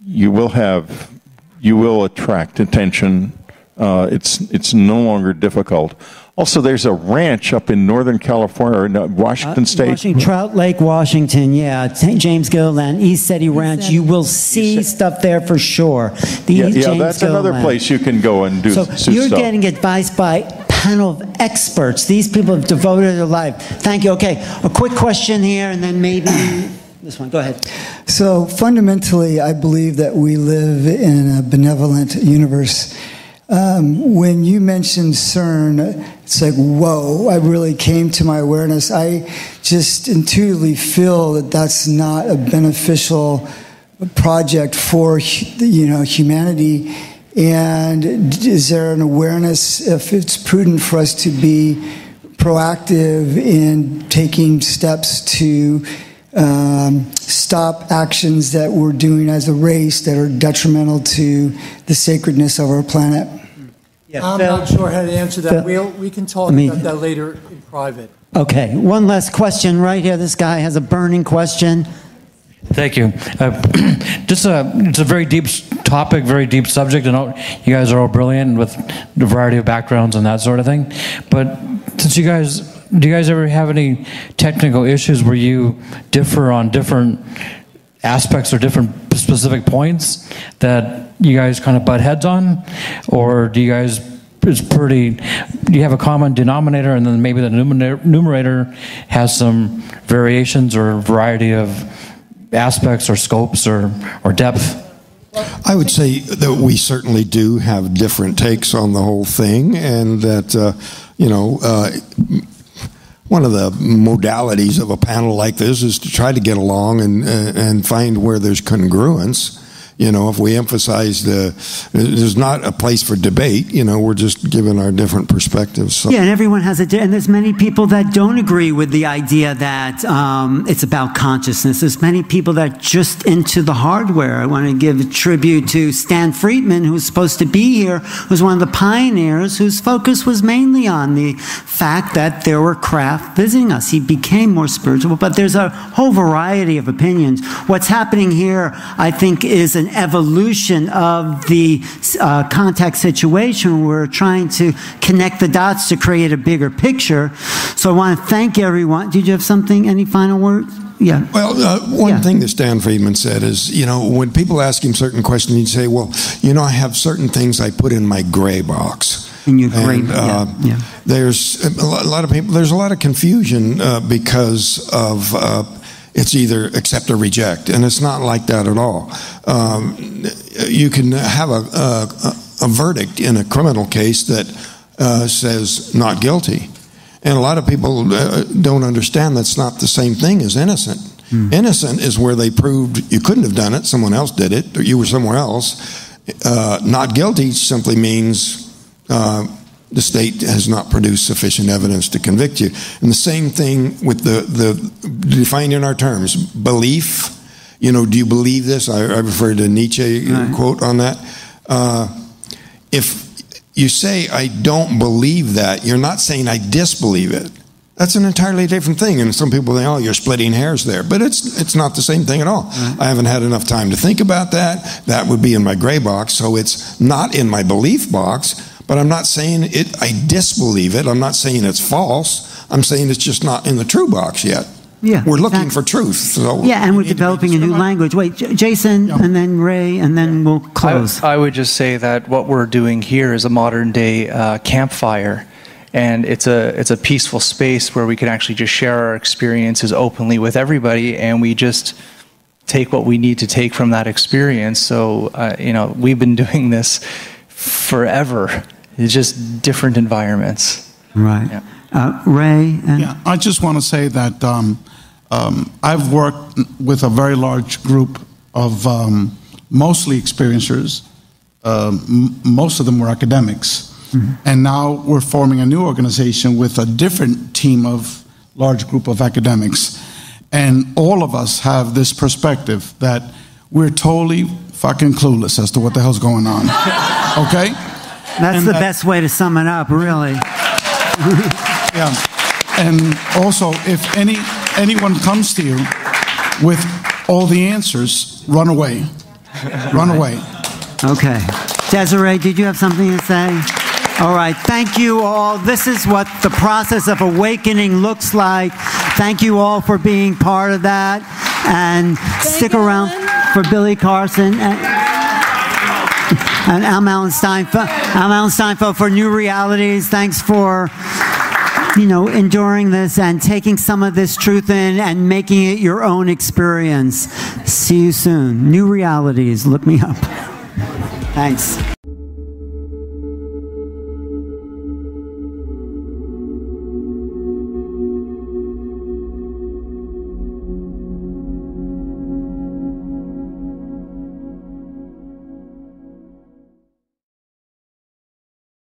you will have you will attract attention. Uh, it's it's no longer difficult. Also, there's a ranch up in Northern California, or in uh, Washington State. Washington, Trout Lake, Washington, yeah. St. James Gilliland, East City Ranch. You will see stuff there for sure. The yeah, East yeah, James that's another Gilliland. place you can go and do. So do you're stuff. getting advice by panel of experts. These people have devoted their life. Thank you. Okay, a quick question here, and then maybe this one. Go ahead. So fundamentally, I believe that we live in a benevolent universe. Um, when you mentioned CERN, it's like, whoa, I really came to my awareness. I just intuitively feel that that's not a beneficial project for you know humanity. And is there an awareness if it's prudent for us to be proactive in taking steps to um, stop actions that we're doing as a race that are detrimental to the sacredness of our planet? Yeah, I'm Phil? not sure how to answer that. Phil? We'll, we can talk I mean- about that later in private. Okay, one last question right here. This guy has a burning question. Thank you. Uh, just a, it's a very deep topic, very deep subject, and all, you guys are all brilliant with a variety of backgrounds and that sort of thing. But since you guys, do you guys ever have any technical issues where you differ on different aspects or different specific points that you guys kind of butt heads on, or do you guys? It's pretty. Do you have a common denominator, and then maybe the numerator, numerator has some variations or variety of aspects or scopes or, or depth? I would say that we certainly do have different takes on the whole thing, and that, uh, you know, uh, one of the modalities of a panel like this is to try to get along and, and find where there's congruence. You know, if we emphasize the, there's not a place for debate, you know, we're just giving our different perspectives. So. Yeah, and everyone has a, and there's many people that don't agree with the idea that um, it's about consciousness. There's many people that just into the hardware. I want to give a tribute to Stan Friedman, who's supposed to be here, who's one of the pioneers whose focus was mainly on the fact that there were craft visiting us. He became more spiritual, but there's a whole variety of opinions. What's happening here, I think, is an evolution of the uh, contact situation. We're trying to connect the dots to create a bigger picture. So I want to thank everyone. Did you have something? Any final words? Yeah. Well, uh, one thing that Stan Friedman said is, you know, when people ask him certain questions, he'd say, "Well, you know, I have certain things I put in my gray box." In your gray, And, uh, yeah, yeah. There's a lot a lot of people. There's a lot of confusion uh, because of. It's either accept or reject, and it's not like that at all. Um, you can have a, a, a verdict in a criminal case that uh, says not guilty, and a lot of people uh, don't understand that's not the same thing as innocent. Innocent is where they proved you couldn't have done it, someone else did it, or you were somewhere else. Uh, not guilty simply means uh, the state has not produced sufficient evidence to convict you. And the same thing with the, the defined in our terms belief. You know, do you believe this? I, I refer to Nietzsche Right. quote on that. Uh, if you say I don't believe that, you're not saying I disbelieve it. That's an entirely different thing. And some people think, oh, you're splitting hairs there. But it's, it's not the same thing at all. I haven't had enough time to think about that. That would be in my gray box. So it's not in my belief box, but I'm not saying it, I disbelieve it. I'm not saying it's false. I'm saying it's just not in the true box yet. Yeah, We're looking for truth. So Yeah, and we're developing a new language. Wait, J- Jason, and then Ray, and then we'll close. I, I would just say that what we're doing here is a modern day uh, campfire. And it's a it's a peaceful space where we can actually just share our experiences openly with everybody, and we just take what we need to take from that experience. So uh, you know we've been doing this forever. It's just different environments. Right. Uh, Ray, and Yeah, I just want to say that um, um, I've worked with a very large group of um, mostly experiencers. Um, m- most of them were academics. And now we're forming a new organization with a different team of large group of academics. And all of us have this perspective that we're totally fucking clueless as to what the hell's going on. Okay? That's And the that- best way to sum it up, really. Yeah. And also, if any anyone comes to you with all the answers, run away. Run away. Okay. Desiree, did you have something to say? All right. Thank you all. This is what the process of awakening looks like. Thank you all for being part of that. And stick around for Billy Carson. And, and I'm Alan Steinfeld. I'm Alan Steinfeld for New Realities. Thanks for, you know, enduring this and taking some of this truth in and making it your own experience. See you soon. New Realities. Look me up. Thanks.